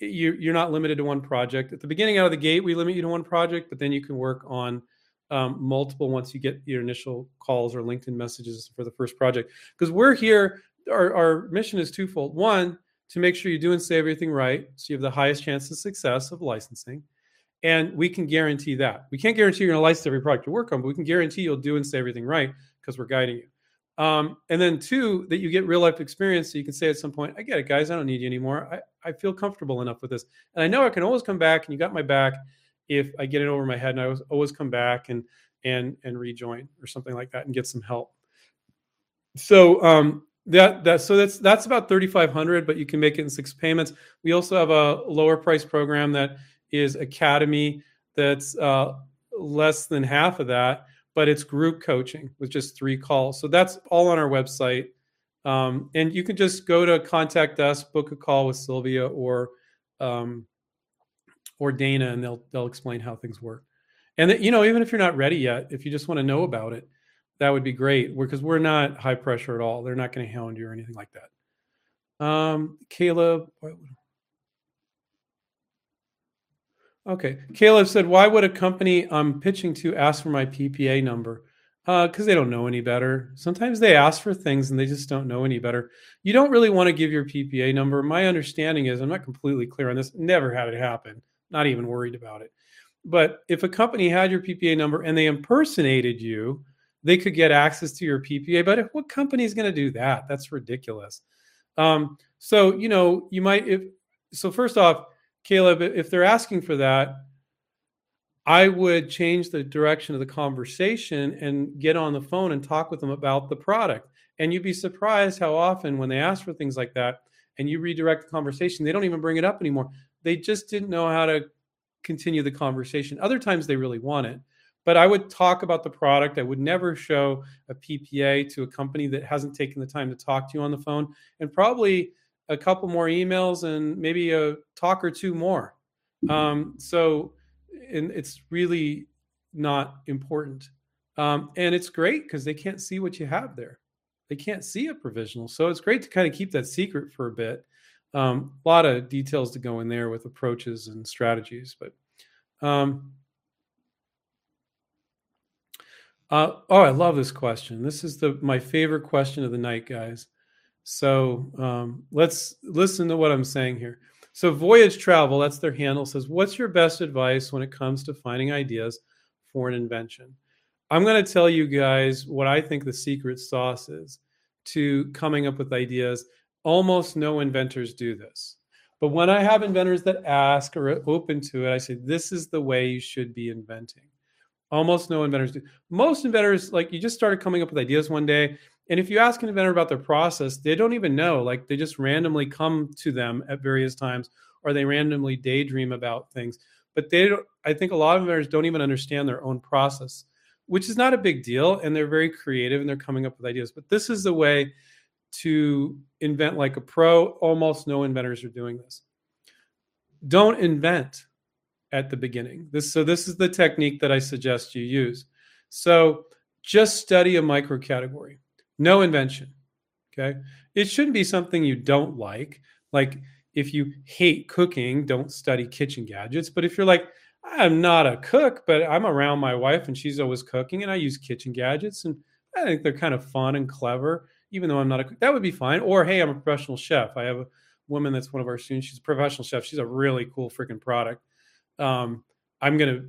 you, you're not limited to one project. At the beginning, out of the gate, we limit you to one project, but then you can work on um, multiple once you get your initial calls or LinkedIn messages for the first project. Because we're here, our, our mission is twofold. One, to make sure you do and say everything right, so you have the highest chance of success of licensing. And we can guarantee that. We can't guarantee you're going to license every product you work on, but we can guarantee you'll do and say everything right because we're guiding you. Um, and then two, that you get real life experience. So you can say at some point, I get it, guys. I don't need you anymore. I, I feel comfortable enough with this. And I know I can always come back and you got my back if I get it over my head and I always, always come back and, and, and rejoin or something like that and get some help. So, um, that that so that's that's about 3500 but you can make it in six payments we also have a lower price program that is academy that's uh, less than half of that but it's group coaching with just three calls. So that's all on our website. Um, and you can just go to contact us, book a call with Sylvia or um, or Dana, and they'll they'll explain how things work. And that, you know, even if you're not ready yet, if you just want to know about it, that would be great. Because we're, we're not high pressure at all. They're not going to hound you or anything like that. Um, Caleb, Okay. Caleb said, why would a company I'm pitching to ask for my PPA number? Because uh, they don't know any better. Sometimes they ask for things and they just don't know any better. You don't really want to give your PPA number. My understanding is, I'm not completely clear on this, never had it happen, not even worried about it. But if a company had your PPA number and they impersonated you, they could get access to your PPA. But what company is going to do that? That's ridiculous. Um, so, you know, you might, if, so first off, Caleb, if they're asking for that, I would change the direction of the conversation and get on the phone and talk with them about the product. And you'd be surprised how often when they ask for things like that and you redirect the conversation, they don't even bring it up anymore. They just didn't know how to continue the conversation. Other times they really want it. But I would talk about the product. I would never show a PPA to a company that hasn't taken the time to talk to you on the phone. And probably a couple more emails and maybe a talk or two more. Um, so, and it's really not important. Um, and it's great because they can't see what you have there. They can't see a provisional. So it's great to kind of keep that secret for a bit. Um, a lot of details to go in there with approaches and strategies, but um, uh, oh, I love this question. This is the my favorite question of the night, guys. So um, let's listen to what I'm saying here. So Voyage Travel, that's their handle, says, "What's your best advice when it comes to finding ideas for an invention?" I'm going to tell you guys what I think the secret sauce is to coming up with ideas. Almost no inventors do this. But when I have inventors that ask or open to it, I say, this is the way you should be inventing. Almost no inventors do. Most inventors, like you just started coming up with ideas one day and if you ask an inventor about their process, they don't even know. Like they just randomly come to them at various times, or they randomly daydream about things. But they, don't, I think, a lot of inventors don't even understand their own process, which is not a big deal. And they're very creative and they're coming up with ideas. But this is the way to invent like a pro. Almost no inventors are doing this. Don't invent at the beginning. This so this is the technique that I suggest you use. So just study a micro category no invention. Okay. It shouldn't be something you don't like. Like if you hate cooking, don't study kitchen gadgets. But if you're like, I'm not a cook, but I'm around my wife and she's always cooking and I use kitchen gadgets and I think they're kind of fun and clever, even though I'm not a cook. That would be fine. Or hey, I'm a professional chef. I have a woman that's one of our students. She's a professional chef. She's a really cool freaking product. Um, I'm gonna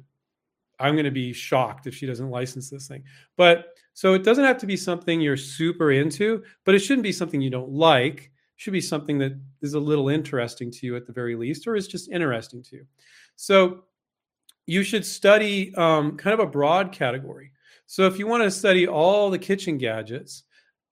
I'm to be shocked if she doesn't license this thing. But so it doesn't have to be something you're super into, but it shouldn't be something you don't like. It should be something that is a little interesting to you at the very least, or is just interesting to you. So you should study um, kind of a broad category. So if you want to study all the kitchen gadgets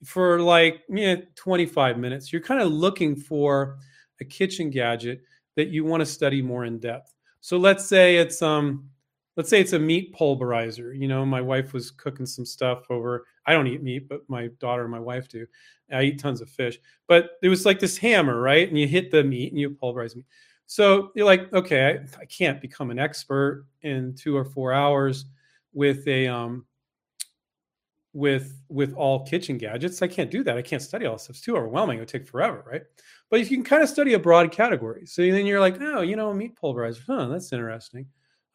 for like you know, 25 minutes, you're kind of looking for a kitchen gadget that you want to study more in depth. So let's say it's um let's say it's a meat pulverizer. You know, my wife was cooking some stuff over. I don't eat meat, but my daughter and my wife do. I eat tons of fish. But it was like this hammer, right? And you hit the meat and you pulverize meat. So you're like, okay, I, I can't become an expert in two or four hours with a um, with with all kitchen gadgets. I can't do that. I can't study all this stuff. It's too overwhelming. It would take forever, right? But if you can kind of study a broad category, so then you're like, oh, you know, meat pulverizer. Huh, that's interesting.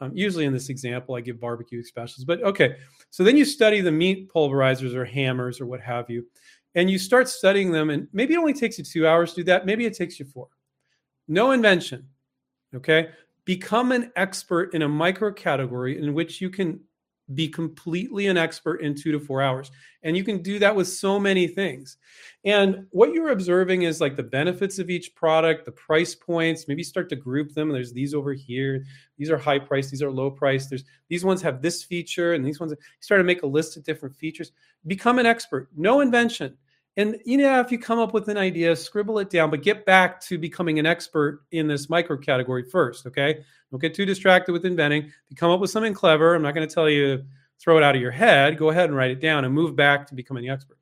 Um, usually in this example, I give barbecue specials, but okay. So then you study the meat pulverizers or hammers or what have you, and you start studying them. And maybe it only takes you two hours to do that. Maybe it takes you four. No invention. Okay. Become an expert in a micro category in which you can be completely an expert in two to four hours. And you can do that with so many things. And what you're observing is like the benefits of each product, the price points, maybe start to group them. There's these over here. These are high price, these are low price. There's these ones have this feature, and these ones you start to make a list of different features. Become an expert. No invention. And you know, if you come up with an idea, scribble it down, but get back to becoming an expert in this micro category first. Okay. Don't get too distracted with inventing. If you come up with something clever, I'm not going to tell you throw it out of your head. Go ahead and write it down and move back to becoming the expert.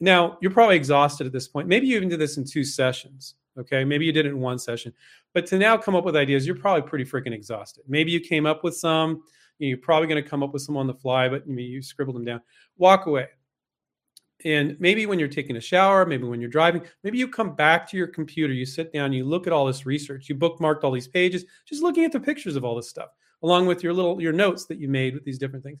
Now, you're probably exhausted at this point. Maybe you even did this in two sessions. Okay. Maybe you did it in one session. But to now come up with ideas, you're probably pretty freaking exhausted. Maybe you came up with some. You're probably going to come up with some on the fly, but you scribbled them down. Walk away and maybe when you're taking a shower, maybe when you're driving, maybe you come back to your computer, you sit down, you look at all this research, you bookmarked all these pages, just looking at the pictures of all this stuff, along with your little your notes that you made with these different things.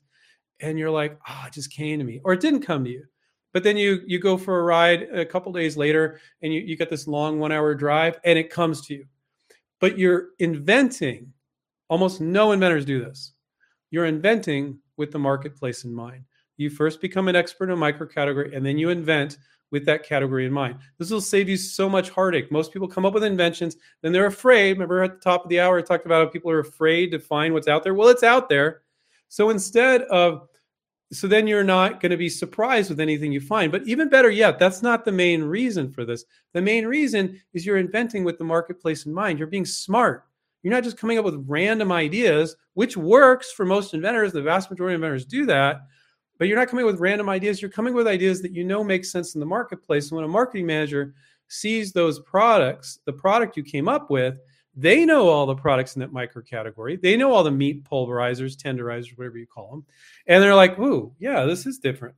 And you're like, oh, it just came to me. Or it didn't come to you. But then you you go for a ride a couple days later and you, you get this long one hour drive and it comes to you. But you're inventing, almost no inventors do this. You're inventing with the marketplace in mind you first become an expert in a micro category and then you invent with that category in mind. This will save you so much heartache. Most people come up with inventions, then they're afraid. Remember at the top of the hour, I talked about how people are afraid to find what's out there. Well, it's out there. So instead of, so then you're not going to be surprised with anything you find. But even better yet, that's not the main reason for this. The main reason is you're inventing with the marketplace in mind. You're being smart. You're not just coming up with random ideas, which works for most inventors. The vast majority of inventors do that but you're not coming with random ideas. You're coming with ideas that you know make sense in the marketplace. And when a marketing manager sees those products, the product you came up with, they know all the products in that micro category. They know all the meat pulverizers, tenderizers, whatever you call them. And they're like, ooh, yeah, this is different.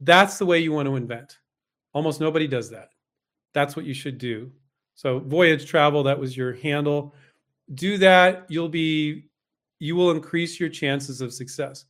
That's the way you want to invent. Almost nobody does that. That's what you should do. So, voyage travel, that was your handle. Do that. You'll be, you will increase your chances of success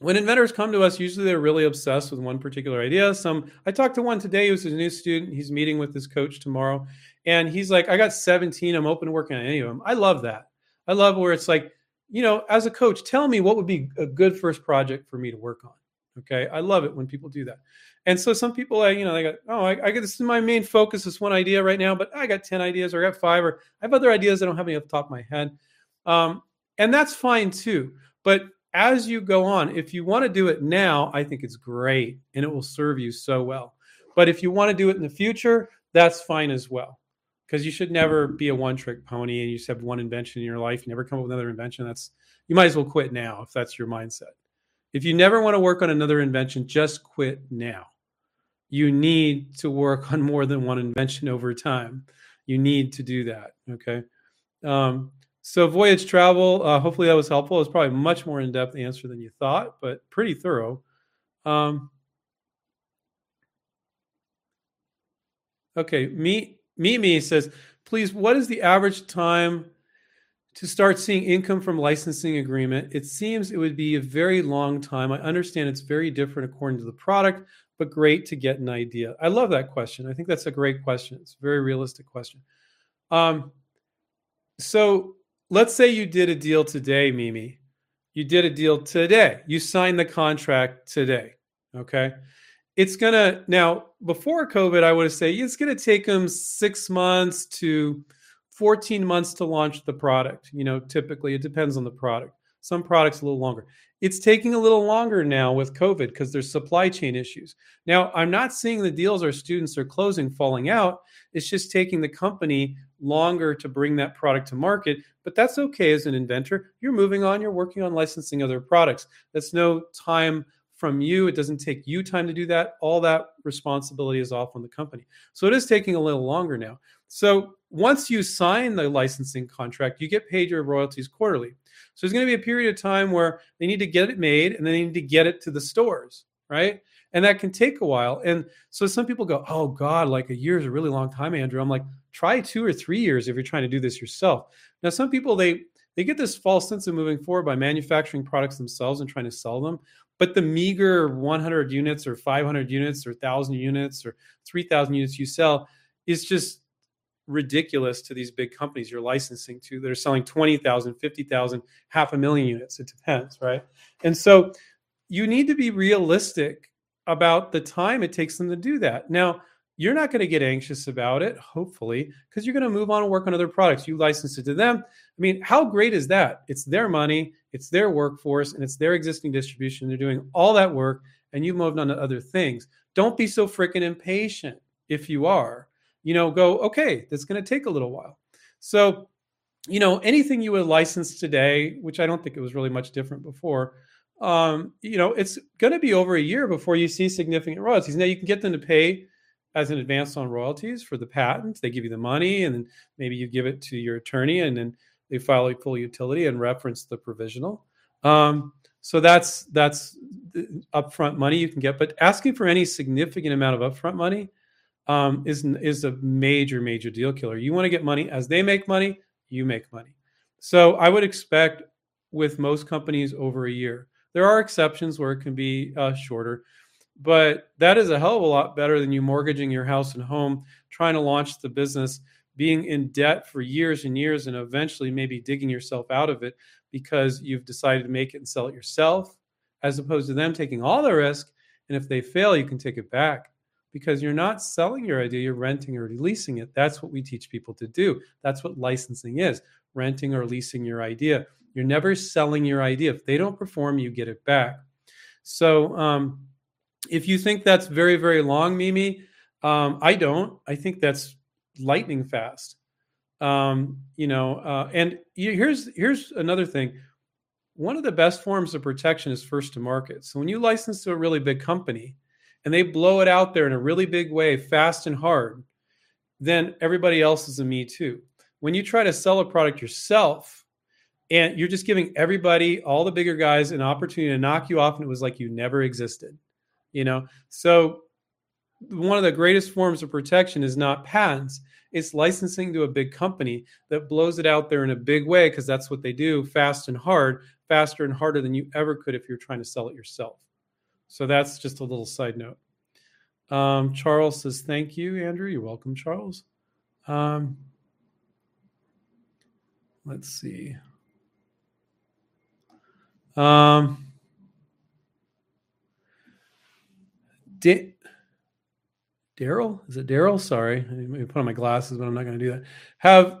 when inventors come to us, usually they're really obsessed with one particular idea. Some I talked to one today who's a new student. He's meeting with his coach tomorrow, and he's like, "I got 17. I'm open to working on any of them." I love that. I love where it's like, you know, as a coach, tell me what would be a good first project for me to work on. Okay, I love it when people do that. And so some people, I you know, they got, oh, I, I get this is my main focus, this one idea right now, but I got 10 ideas or I got five, or I have other ideas I don't have any off the top of my head. Um, and that's fine too. But as you go on, if you want to do it now, I think it's great and it will serve you so well. But if you want to do it in the future, that's fine as well. Because you should never be a one trick pony and you just have one invention in your life, you never come up with another invention. That's you might as well quit now if that's your mindset. If you never want to work on another invention, just quit now. You need to work on more than one invention over time. You need to do that. Okay. Um, so voyage travel, uh, hopefully that was helpful. It's probably a much more in-depth answer than you thought, but pretty thorough. Um, okay, me Mimi says, please, what is the average time to start seeing income from licensing agreement? It seems it would be a very long time. I understand it's very different according to the product, but great to get an idea. I love that question. I think that's a great question. It's a very realistic question. Um, so let's say you did a deal today, Mimi. You did a deal today. You signed the contract today. Okay. It's going to, now, before COVID, I would say it's going to take them six months to 14 months to launch the product. You know, typically it depends on the product. Some products a little longer. It's taking a little longer now with COVID because there's supply chain issues. Now, I'm not seeing the deals our students are closing falling out. It's just taking the company longer to bring that product to market, but that's okay as an inventor. You're moving on, you're working on licensing other products. That's no time from you. It doesn't take you time to do that. All that responsibility is off on the company. So it is taking a little longer now. So once you sign the licensing contract, you get paid your royalties quarterly. So there's going to be a period of time where they need to get it made and they need to get it to the stores, right? And that can take a while. And so some people go, "Oh God, like a year is a really long time, Andrew." I'm like, try two or three years if you're trying to do this yourself. Now, some people they they get this false sense of moving forward by manufacturing products themselves and trying to sell them. But the meager 100 units or 500 units or 1,000 units or 3,000 units you sell is just ridiculous to these big companies you're licensing to that are selling 20,000, 50,000, half a million units. It depends, right? And so you need to be realistic about the time it takes them to do that. Now, you're not going to get anxious about it, hopefully, because you're going to move on and work on other products. You license it to them. I mean, how great is that? It's their money, it's their workforce, and it's their existing distribution. They're doing all that work, and you've moved on to other things. Don't be so freaking impatient if you are you know, go, okay, that's going to take a little while. So, you know, anything you would license today, which I don't think it was really much different before, um, you know, it's going to be over a year before you see significant royalties. Now, you can get them to pay as an advance on royalties for the patent. They give you the money, and then maybe you give it to your attorney, and then they file a full utility and reference the provisional. Um, so that's that's upfront money you can get. But asking for any significant amount of upfront money um, is is a major major deal killer. You want to get money as they make money, you make money. So I would expect with most companies over a year. There are exceptions where it can be uh, shorter, but that is a hell of a lot better than you mortgaging your house and home, trying to launch the business, being in debt for years and years, and eventually maybe digging yourself out of it because you've decided to make it and sell it yourself, as opposed to them taking all the risk. And if they fail, you can take it back because you're not selling your idea, you're renting or leasing it. That's what we teach people to do. That's what licensing is renting or leasing your idea. You're never selling your idea. If they don't perform, you get it back. So um, if you think that's very, very long, Mimi, um, I don't. I think that's lightning fast. Um, you know, uh, and here's here's another thing. One of the best forms of protection is first to market. So when you license to a really big company, and they blow it out there in a really big way, fast and hard, then everybody else is a me too. When you try to sell a product yourself and you're just giving everybody, all the bigger guys, an opportunity to knock you off, and it was like you never existed, you know? So, one of the greatest forms of protection is not patents, it's licensing to a big company that blows it out there in a big way because that's what they do fast and hard, faster and harder than you ever could if you're trying to sell it yourself. So that's just a little side note. Um, Charles says, Thank you, Andrew. You're welcome, Charles. Um, let's see. Um, Daryl, is it Daryl? Sorry, I me put on my glasses, but I'm not going to do that. Have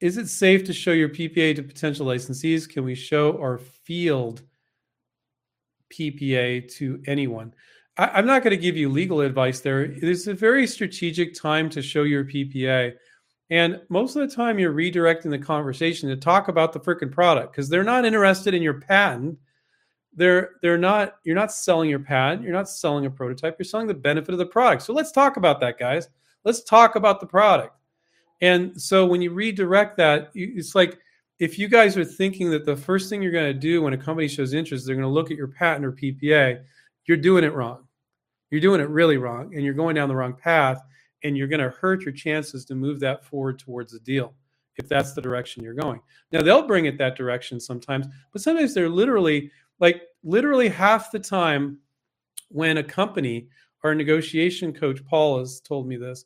is it safe to show your PPA to potential licensees? Can we show our field PPA to anyone. I, am not going to give you legal advice there. It's a very strategic time to show your PPA. And most of the time, you're redirecting the conversation to talk about the freaking product because they're not interested in your patent. They're they're not. You're not selling your patent. You're not selling a prototype. You're selling the benefit of the product. So let's talk about that, guys. Let's talk about the product. And so when you redirect that, it's like if you guys are thinking that the first thing you're going to do when a company shows interest, they're going to look at your patent or PPA, you're doing it wrong. You're doing it really wrong, and you're going down the wrong path, and you're going to hurt your chances to move that forward towards a deal if that's the direction you're going. Now, they'll bring it that direction sometimes, but sometimes they're literally like literally half the time when a company, our negotiation coach Paul has told me this,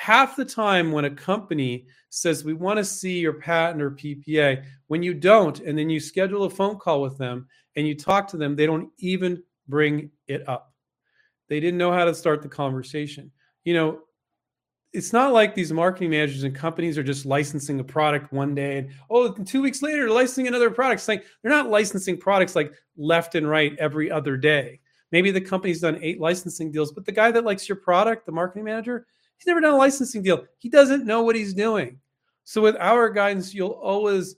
half the time when a company says we want to see your patent or PPA, when you don't, and then you schedule a phone call with them and you talk to them, they don't even bring it up. They didn't know how to start the conversation. You know, it's not like these marketing managers and companies are just licensing a product one day and oh, two weeks later, licensing another product. It's like they're not licensing products like left and right every other day. Maybe the company's done eight licensing deals, but the guy that likes your product, the marketing manager, He's never done a licensing deal. He doesn't know what he's doing. So with our guidance, you'll always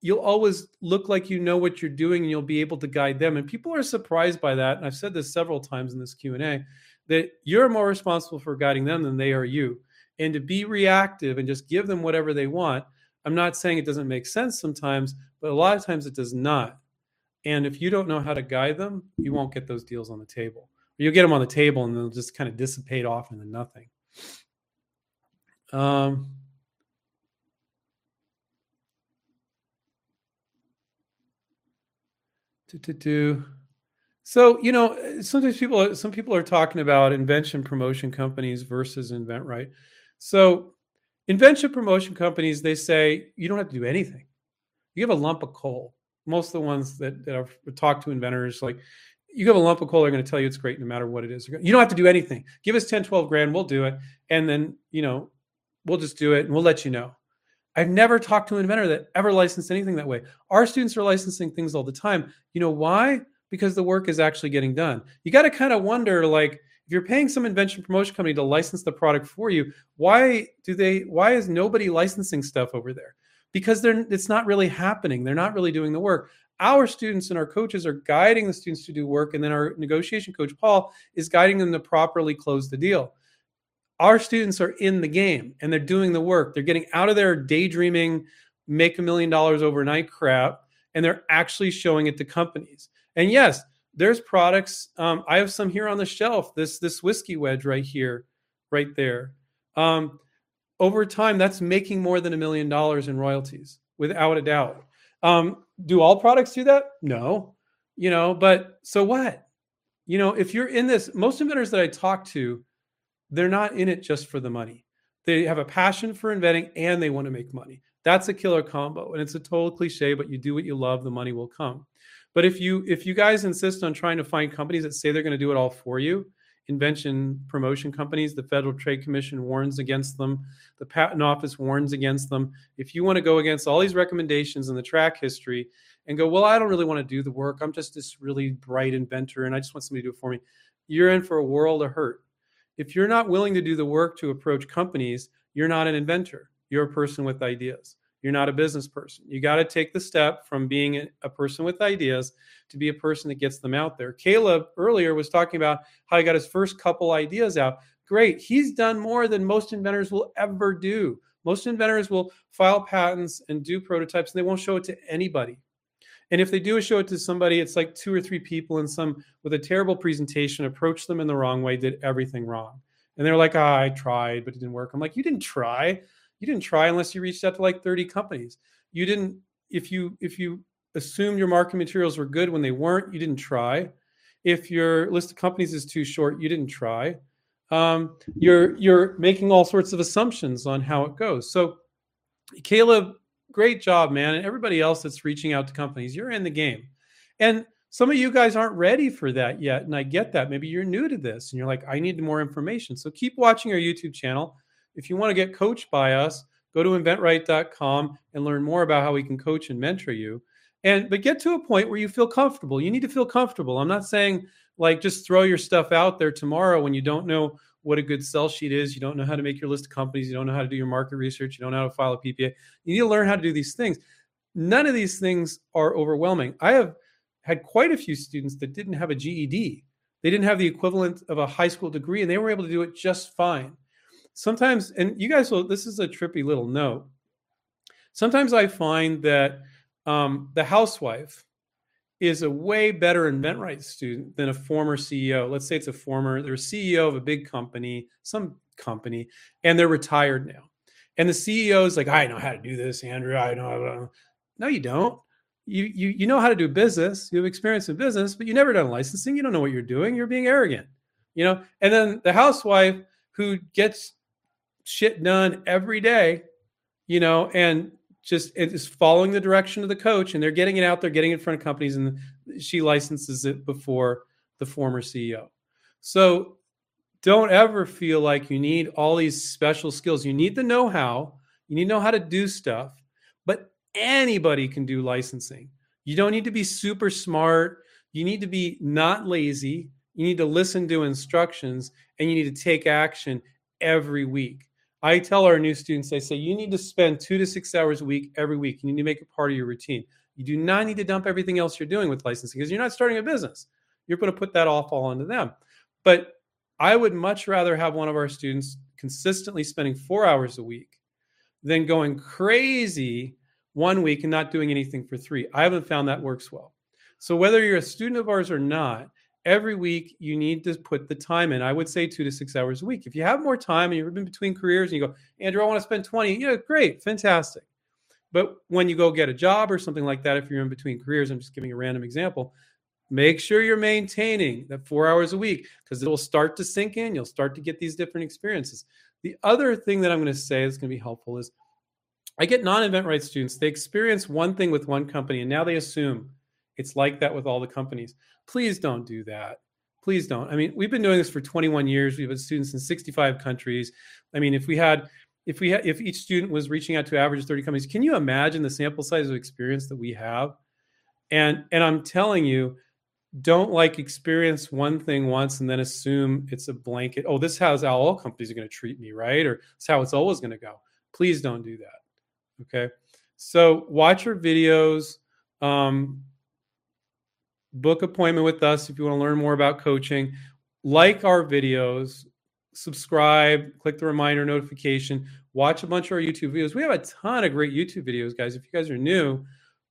you'll always look like you know what you're doing and you'll be able to guide them and people are surprised by that and i've said this several times in this q&a that you're more responsible for guiding them than they are you and to be reactive and just give them whatever they want. I'm not saying it doesn't make sense sometimes, but a lot of times it does not. And if you don't know how to guide them, you won't get those deals on the table. You'll get them on the table and they'll just kind of dissipate off into nothing. Um, So you know, sometimes people, some people are talking about invention promotion companies versus InventRight. So, invention promotion companies, they say you don't have to do anything. You have a lump of coal. Most of the ones that, that I've talked to inventors, like you have a lump of coal, they're going to tell you it's great no matter what it is. You don't have to do anything. Give us 10, 12 grand, we'll do it. And then, you know, we'll just do it and we'll let you know. I've never talked to an inventor that ever licensed anything that way. Our students are licensing things all the time. You know why? Because the work is actually getting done. You got to kind of wonder like if you're paying some invention promotion company to license the product for you, why do they why is nobody licensing stuff over there? Because they're it's not really happening. They're not really doing the work. Our students and our coaches are guiding the students to do work and then our negotiation coach Paul is guiding them to properly close the deal our students are in the game and they're doing the work. They're getting out of their daydreaming, make a million dollars overnight crap, and they're actually showing it to companies. And yes, there's products. Um, I have some here on the shelf. This this whiskey wedge right here, right there. Um, over time, that's making more than a million dollars in royalties, without a doubt. Um, do all products do that? No, you know. But so what? You know, if you're in this, most inventors that I talk to they're not in it just for the money. They have a passion for inventing and they want to make money. That's a killer combo. And it's a total cliche, but you do what you love, the money will come. But if you if you guys insist on trying to find companies that say they're going to do it all for you, invention promotion companies, the Federal Trade Commission warns against them, the Patent Office warns against them. If you want to go against all these recommendations in the track history and go, well, I don't really want to do the work. I'm just this really bright inventor and I just want somebody to do it for me. You're in for a world of hurt if you're not willing to do the work to approach companies, you're not an inventor. You're a person with ideas. You're not a business person. You got to take the step from being a person with ideas to be a person that gets them out there. Caleb earlier was talking about how he got his first couple ideas out. Great. He's done more than most inventors will ever do. Most inventors will file patents and do prototypes and they won't show it to anybody. And if they do show it to somebody, it's like two or three people and some with a terrible presentation approached them in the wrong way, did everything wrong. And they're like, oh, I tried, but it didn't work. I'm like, you didn't try. You didn't try unless you reached out to like 30 companies. You didn't, if you if you assumed your marketing materials were good when they weren't, you didn't try. If your list of companies is too short, you didn't try. Um, you're you're making all sorts of assumptions on how it goes. So Caleb great job, man. And everybody else that's reaching out to companies, you're in the game. And some of you guys aren't ready for that yet. And I get that. Maybe you're new to this and you're like, I need more information. So keep watching our YouTube channel. If you want to get coached by us, go to inventright.com and learn more about how we can coach and mentor you. And but get to a point where you feel comfortable. You need to feel comfortable. I'm not saying like just throw your stuff out there tomorrow when you don't know what a good sell sheet is. You don't know how to make your list of companies. You don't know how to do your market research. You don't know how to file a PPA. You need to learn how to do these things. None of these things are overwhelming. I have had quite a few students that didn't have a GED. They didn't have the equivalent of a high school degree, and they were able to do it just fine. Sometimes, and you guys will, this is a trippy little note. Sometimes I find that um, the housewife is a way better invent InventRight student than a former CEO. Let's say it's a former, they're a CEO of a big company, some company, and they're retired now. And the CEO is like, I know how to do this, Andrew. I know. No, you don't. You, you, you know how to do business. You have experience in business, but you never done licensing. You don't know what you're doing. You're being arrogant, you know? And then the housewife who gets shit done every day, you know, and just it is following the direction of the coach and they're getting it out there getting it in front of companies and she licenses it before the former ceo so don't ever feel like you need all these special skills. You need the know-how. You need to know how to do stuff but anybody can do licensing. You don't need to be super smart. You need to be not lazy. You need to listen to instructions and you need to take action every week I tell our new students, I say, you need to spend two to six hours a week every week. You need to make it part of your routine. You do not need to dump everything else you're doing with licensing because you're not starting a business. You're going to put that off all onto them. But I would much rather have one of our students consistently spending four hours a week than going crazy one week and not doing anything for three. I haven't found that works well. So whether you're a student of ours or not, every week you need to put the time in. I would say two to six hours a week. If you have more time and you're in between careers and you go, Andrew, I want to spend 20, yeah, great, fantastic. But when you go get a job or something like that, if you're in between careers, I'm just giving a random example, make sure you're maintaining that four hours a week because it will start to sink in. You'll start to get these different experiences. The other thing that I'm going to say is going to be helpful is I get non InventRight students, they experience one thing with one company and now they assume it's like that with all the companies. Please don't do that. Please don't. I mean, we've been doing this for 21 years. We've had students in 65 countries. I mean, if we had if we had if each student was reaching out to average 30 companies, can you imagine the sample size of experience that we have? And and I'm telling you, don't like experience one thing once and then assume it's a blanket. Oh, this is how all companies are going to treat me, right? Or it's how it's always going to go. Please don't do that. Okay. So watch our videos. Um, book appointment with us if you want to learn more about coaching. Like our videos, subscribe, click the reminder notification, watch a bunch of our YouTube videos. We have a ton of great YouTube videos, guys. If you guys are new,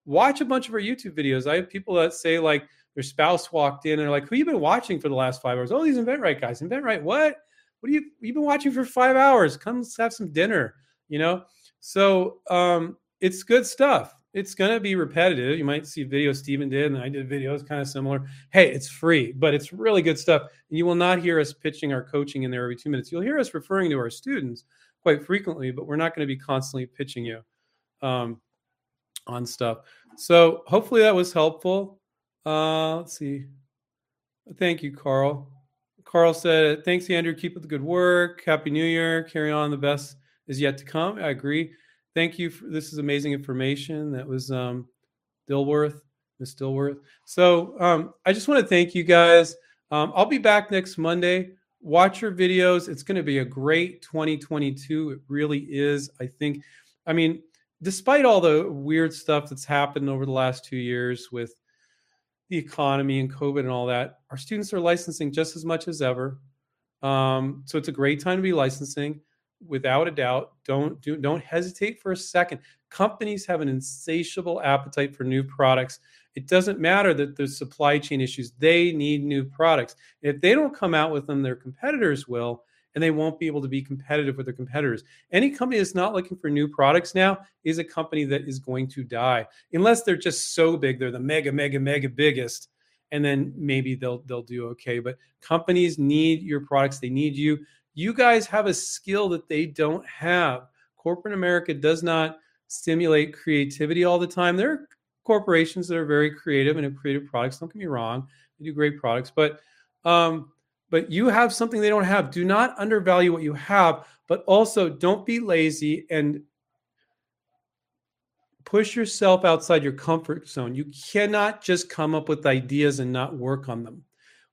watch a bunch of our YouTube videos. I have people that say like their spouse walked in and they're like, "Who you been watching for the last five hours?" Oh, these InventRight guys. InventRight, what? What do you you've been watching for five hours? Come have some dinner. You know. So um, it's good stuff it's going to be repetitive. You might see video Stephen did, and I did videos kind of similar. Hey, it's free, but it's really good stuff. And you will not hear us pitching our coaching in there every two minutes. You'll hear us referring to our students quite frequently, but we're not going to be constantly pitching you um, on stuff. So hopefully that was helpful. Uh, let's see. Thank you, Carl. Carl said, "Thanks, Andrew. Keep up the good work. Happy New Year. Carry on. The best is yet to come." I agree thank you. For, this is amazing information. That was um, Dilworth, Miss Dilworth. So um, I just want to thank you guys. Um, I'll be back next Monday. Watch your videos. It's going to be a great 2022. It really is. I think. I mean, despite all the weird stuff that's happened over the last two years with the economy and COVID and all that, our students are licensing just as much as ever. Um, so it's a great time to be licensing without a doubt. Don't do, don't hesitate for a second. Companies have an insatiable appetite for new products. It doesn't matter that there's supply chain issues. They need new products. If they don't come out with them, their competitors will, and they won't be able to be competitive with their competitors. Any company that's not looking for new products now is a company that is going to die, unless they're just so big, they're the mega, mega, mega biggest, and then maybe they'll they'll do okay. But companies need your products. They need you you guys have a skill that they don't have. Corporate America does not stimulate creativity all the time. There are corporations that are very creative and have creative products. Don't get me wrong; they do great products, but um, but you have something they don't have. Do not undervalue what you have, but also don't be lazy and push yourself outside your comfort zone. You cannot just come up with ideas and not work on them.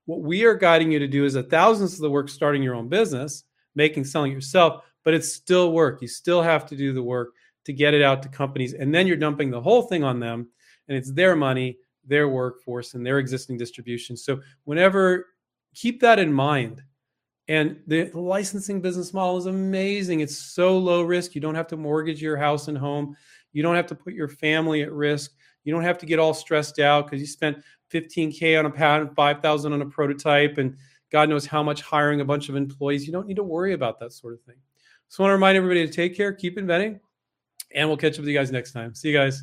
What we are guiding you to do is a thousands of the work starting your own business, making, selling yourself, but it's still work. You still have to do the work to get it out to companies. And then you're dumping the whole thing on them, and it's their money, their workforce, and their existing distribution. So, whenever, keep that in mind. And the licensing business model is amazing. It's so low risk. You don't have to mortgage your house and home. You don't have to put your family at risk. You don't have to get all stressed out because you spent 15K on a patent, 5,000 on a prototype, and God knows how much hiring a bunch of employees. You don't need to worry about that sort of thing. So I want to remind everybody to take care, keep inventing, and we'll catch up with you guys next time. See you guys.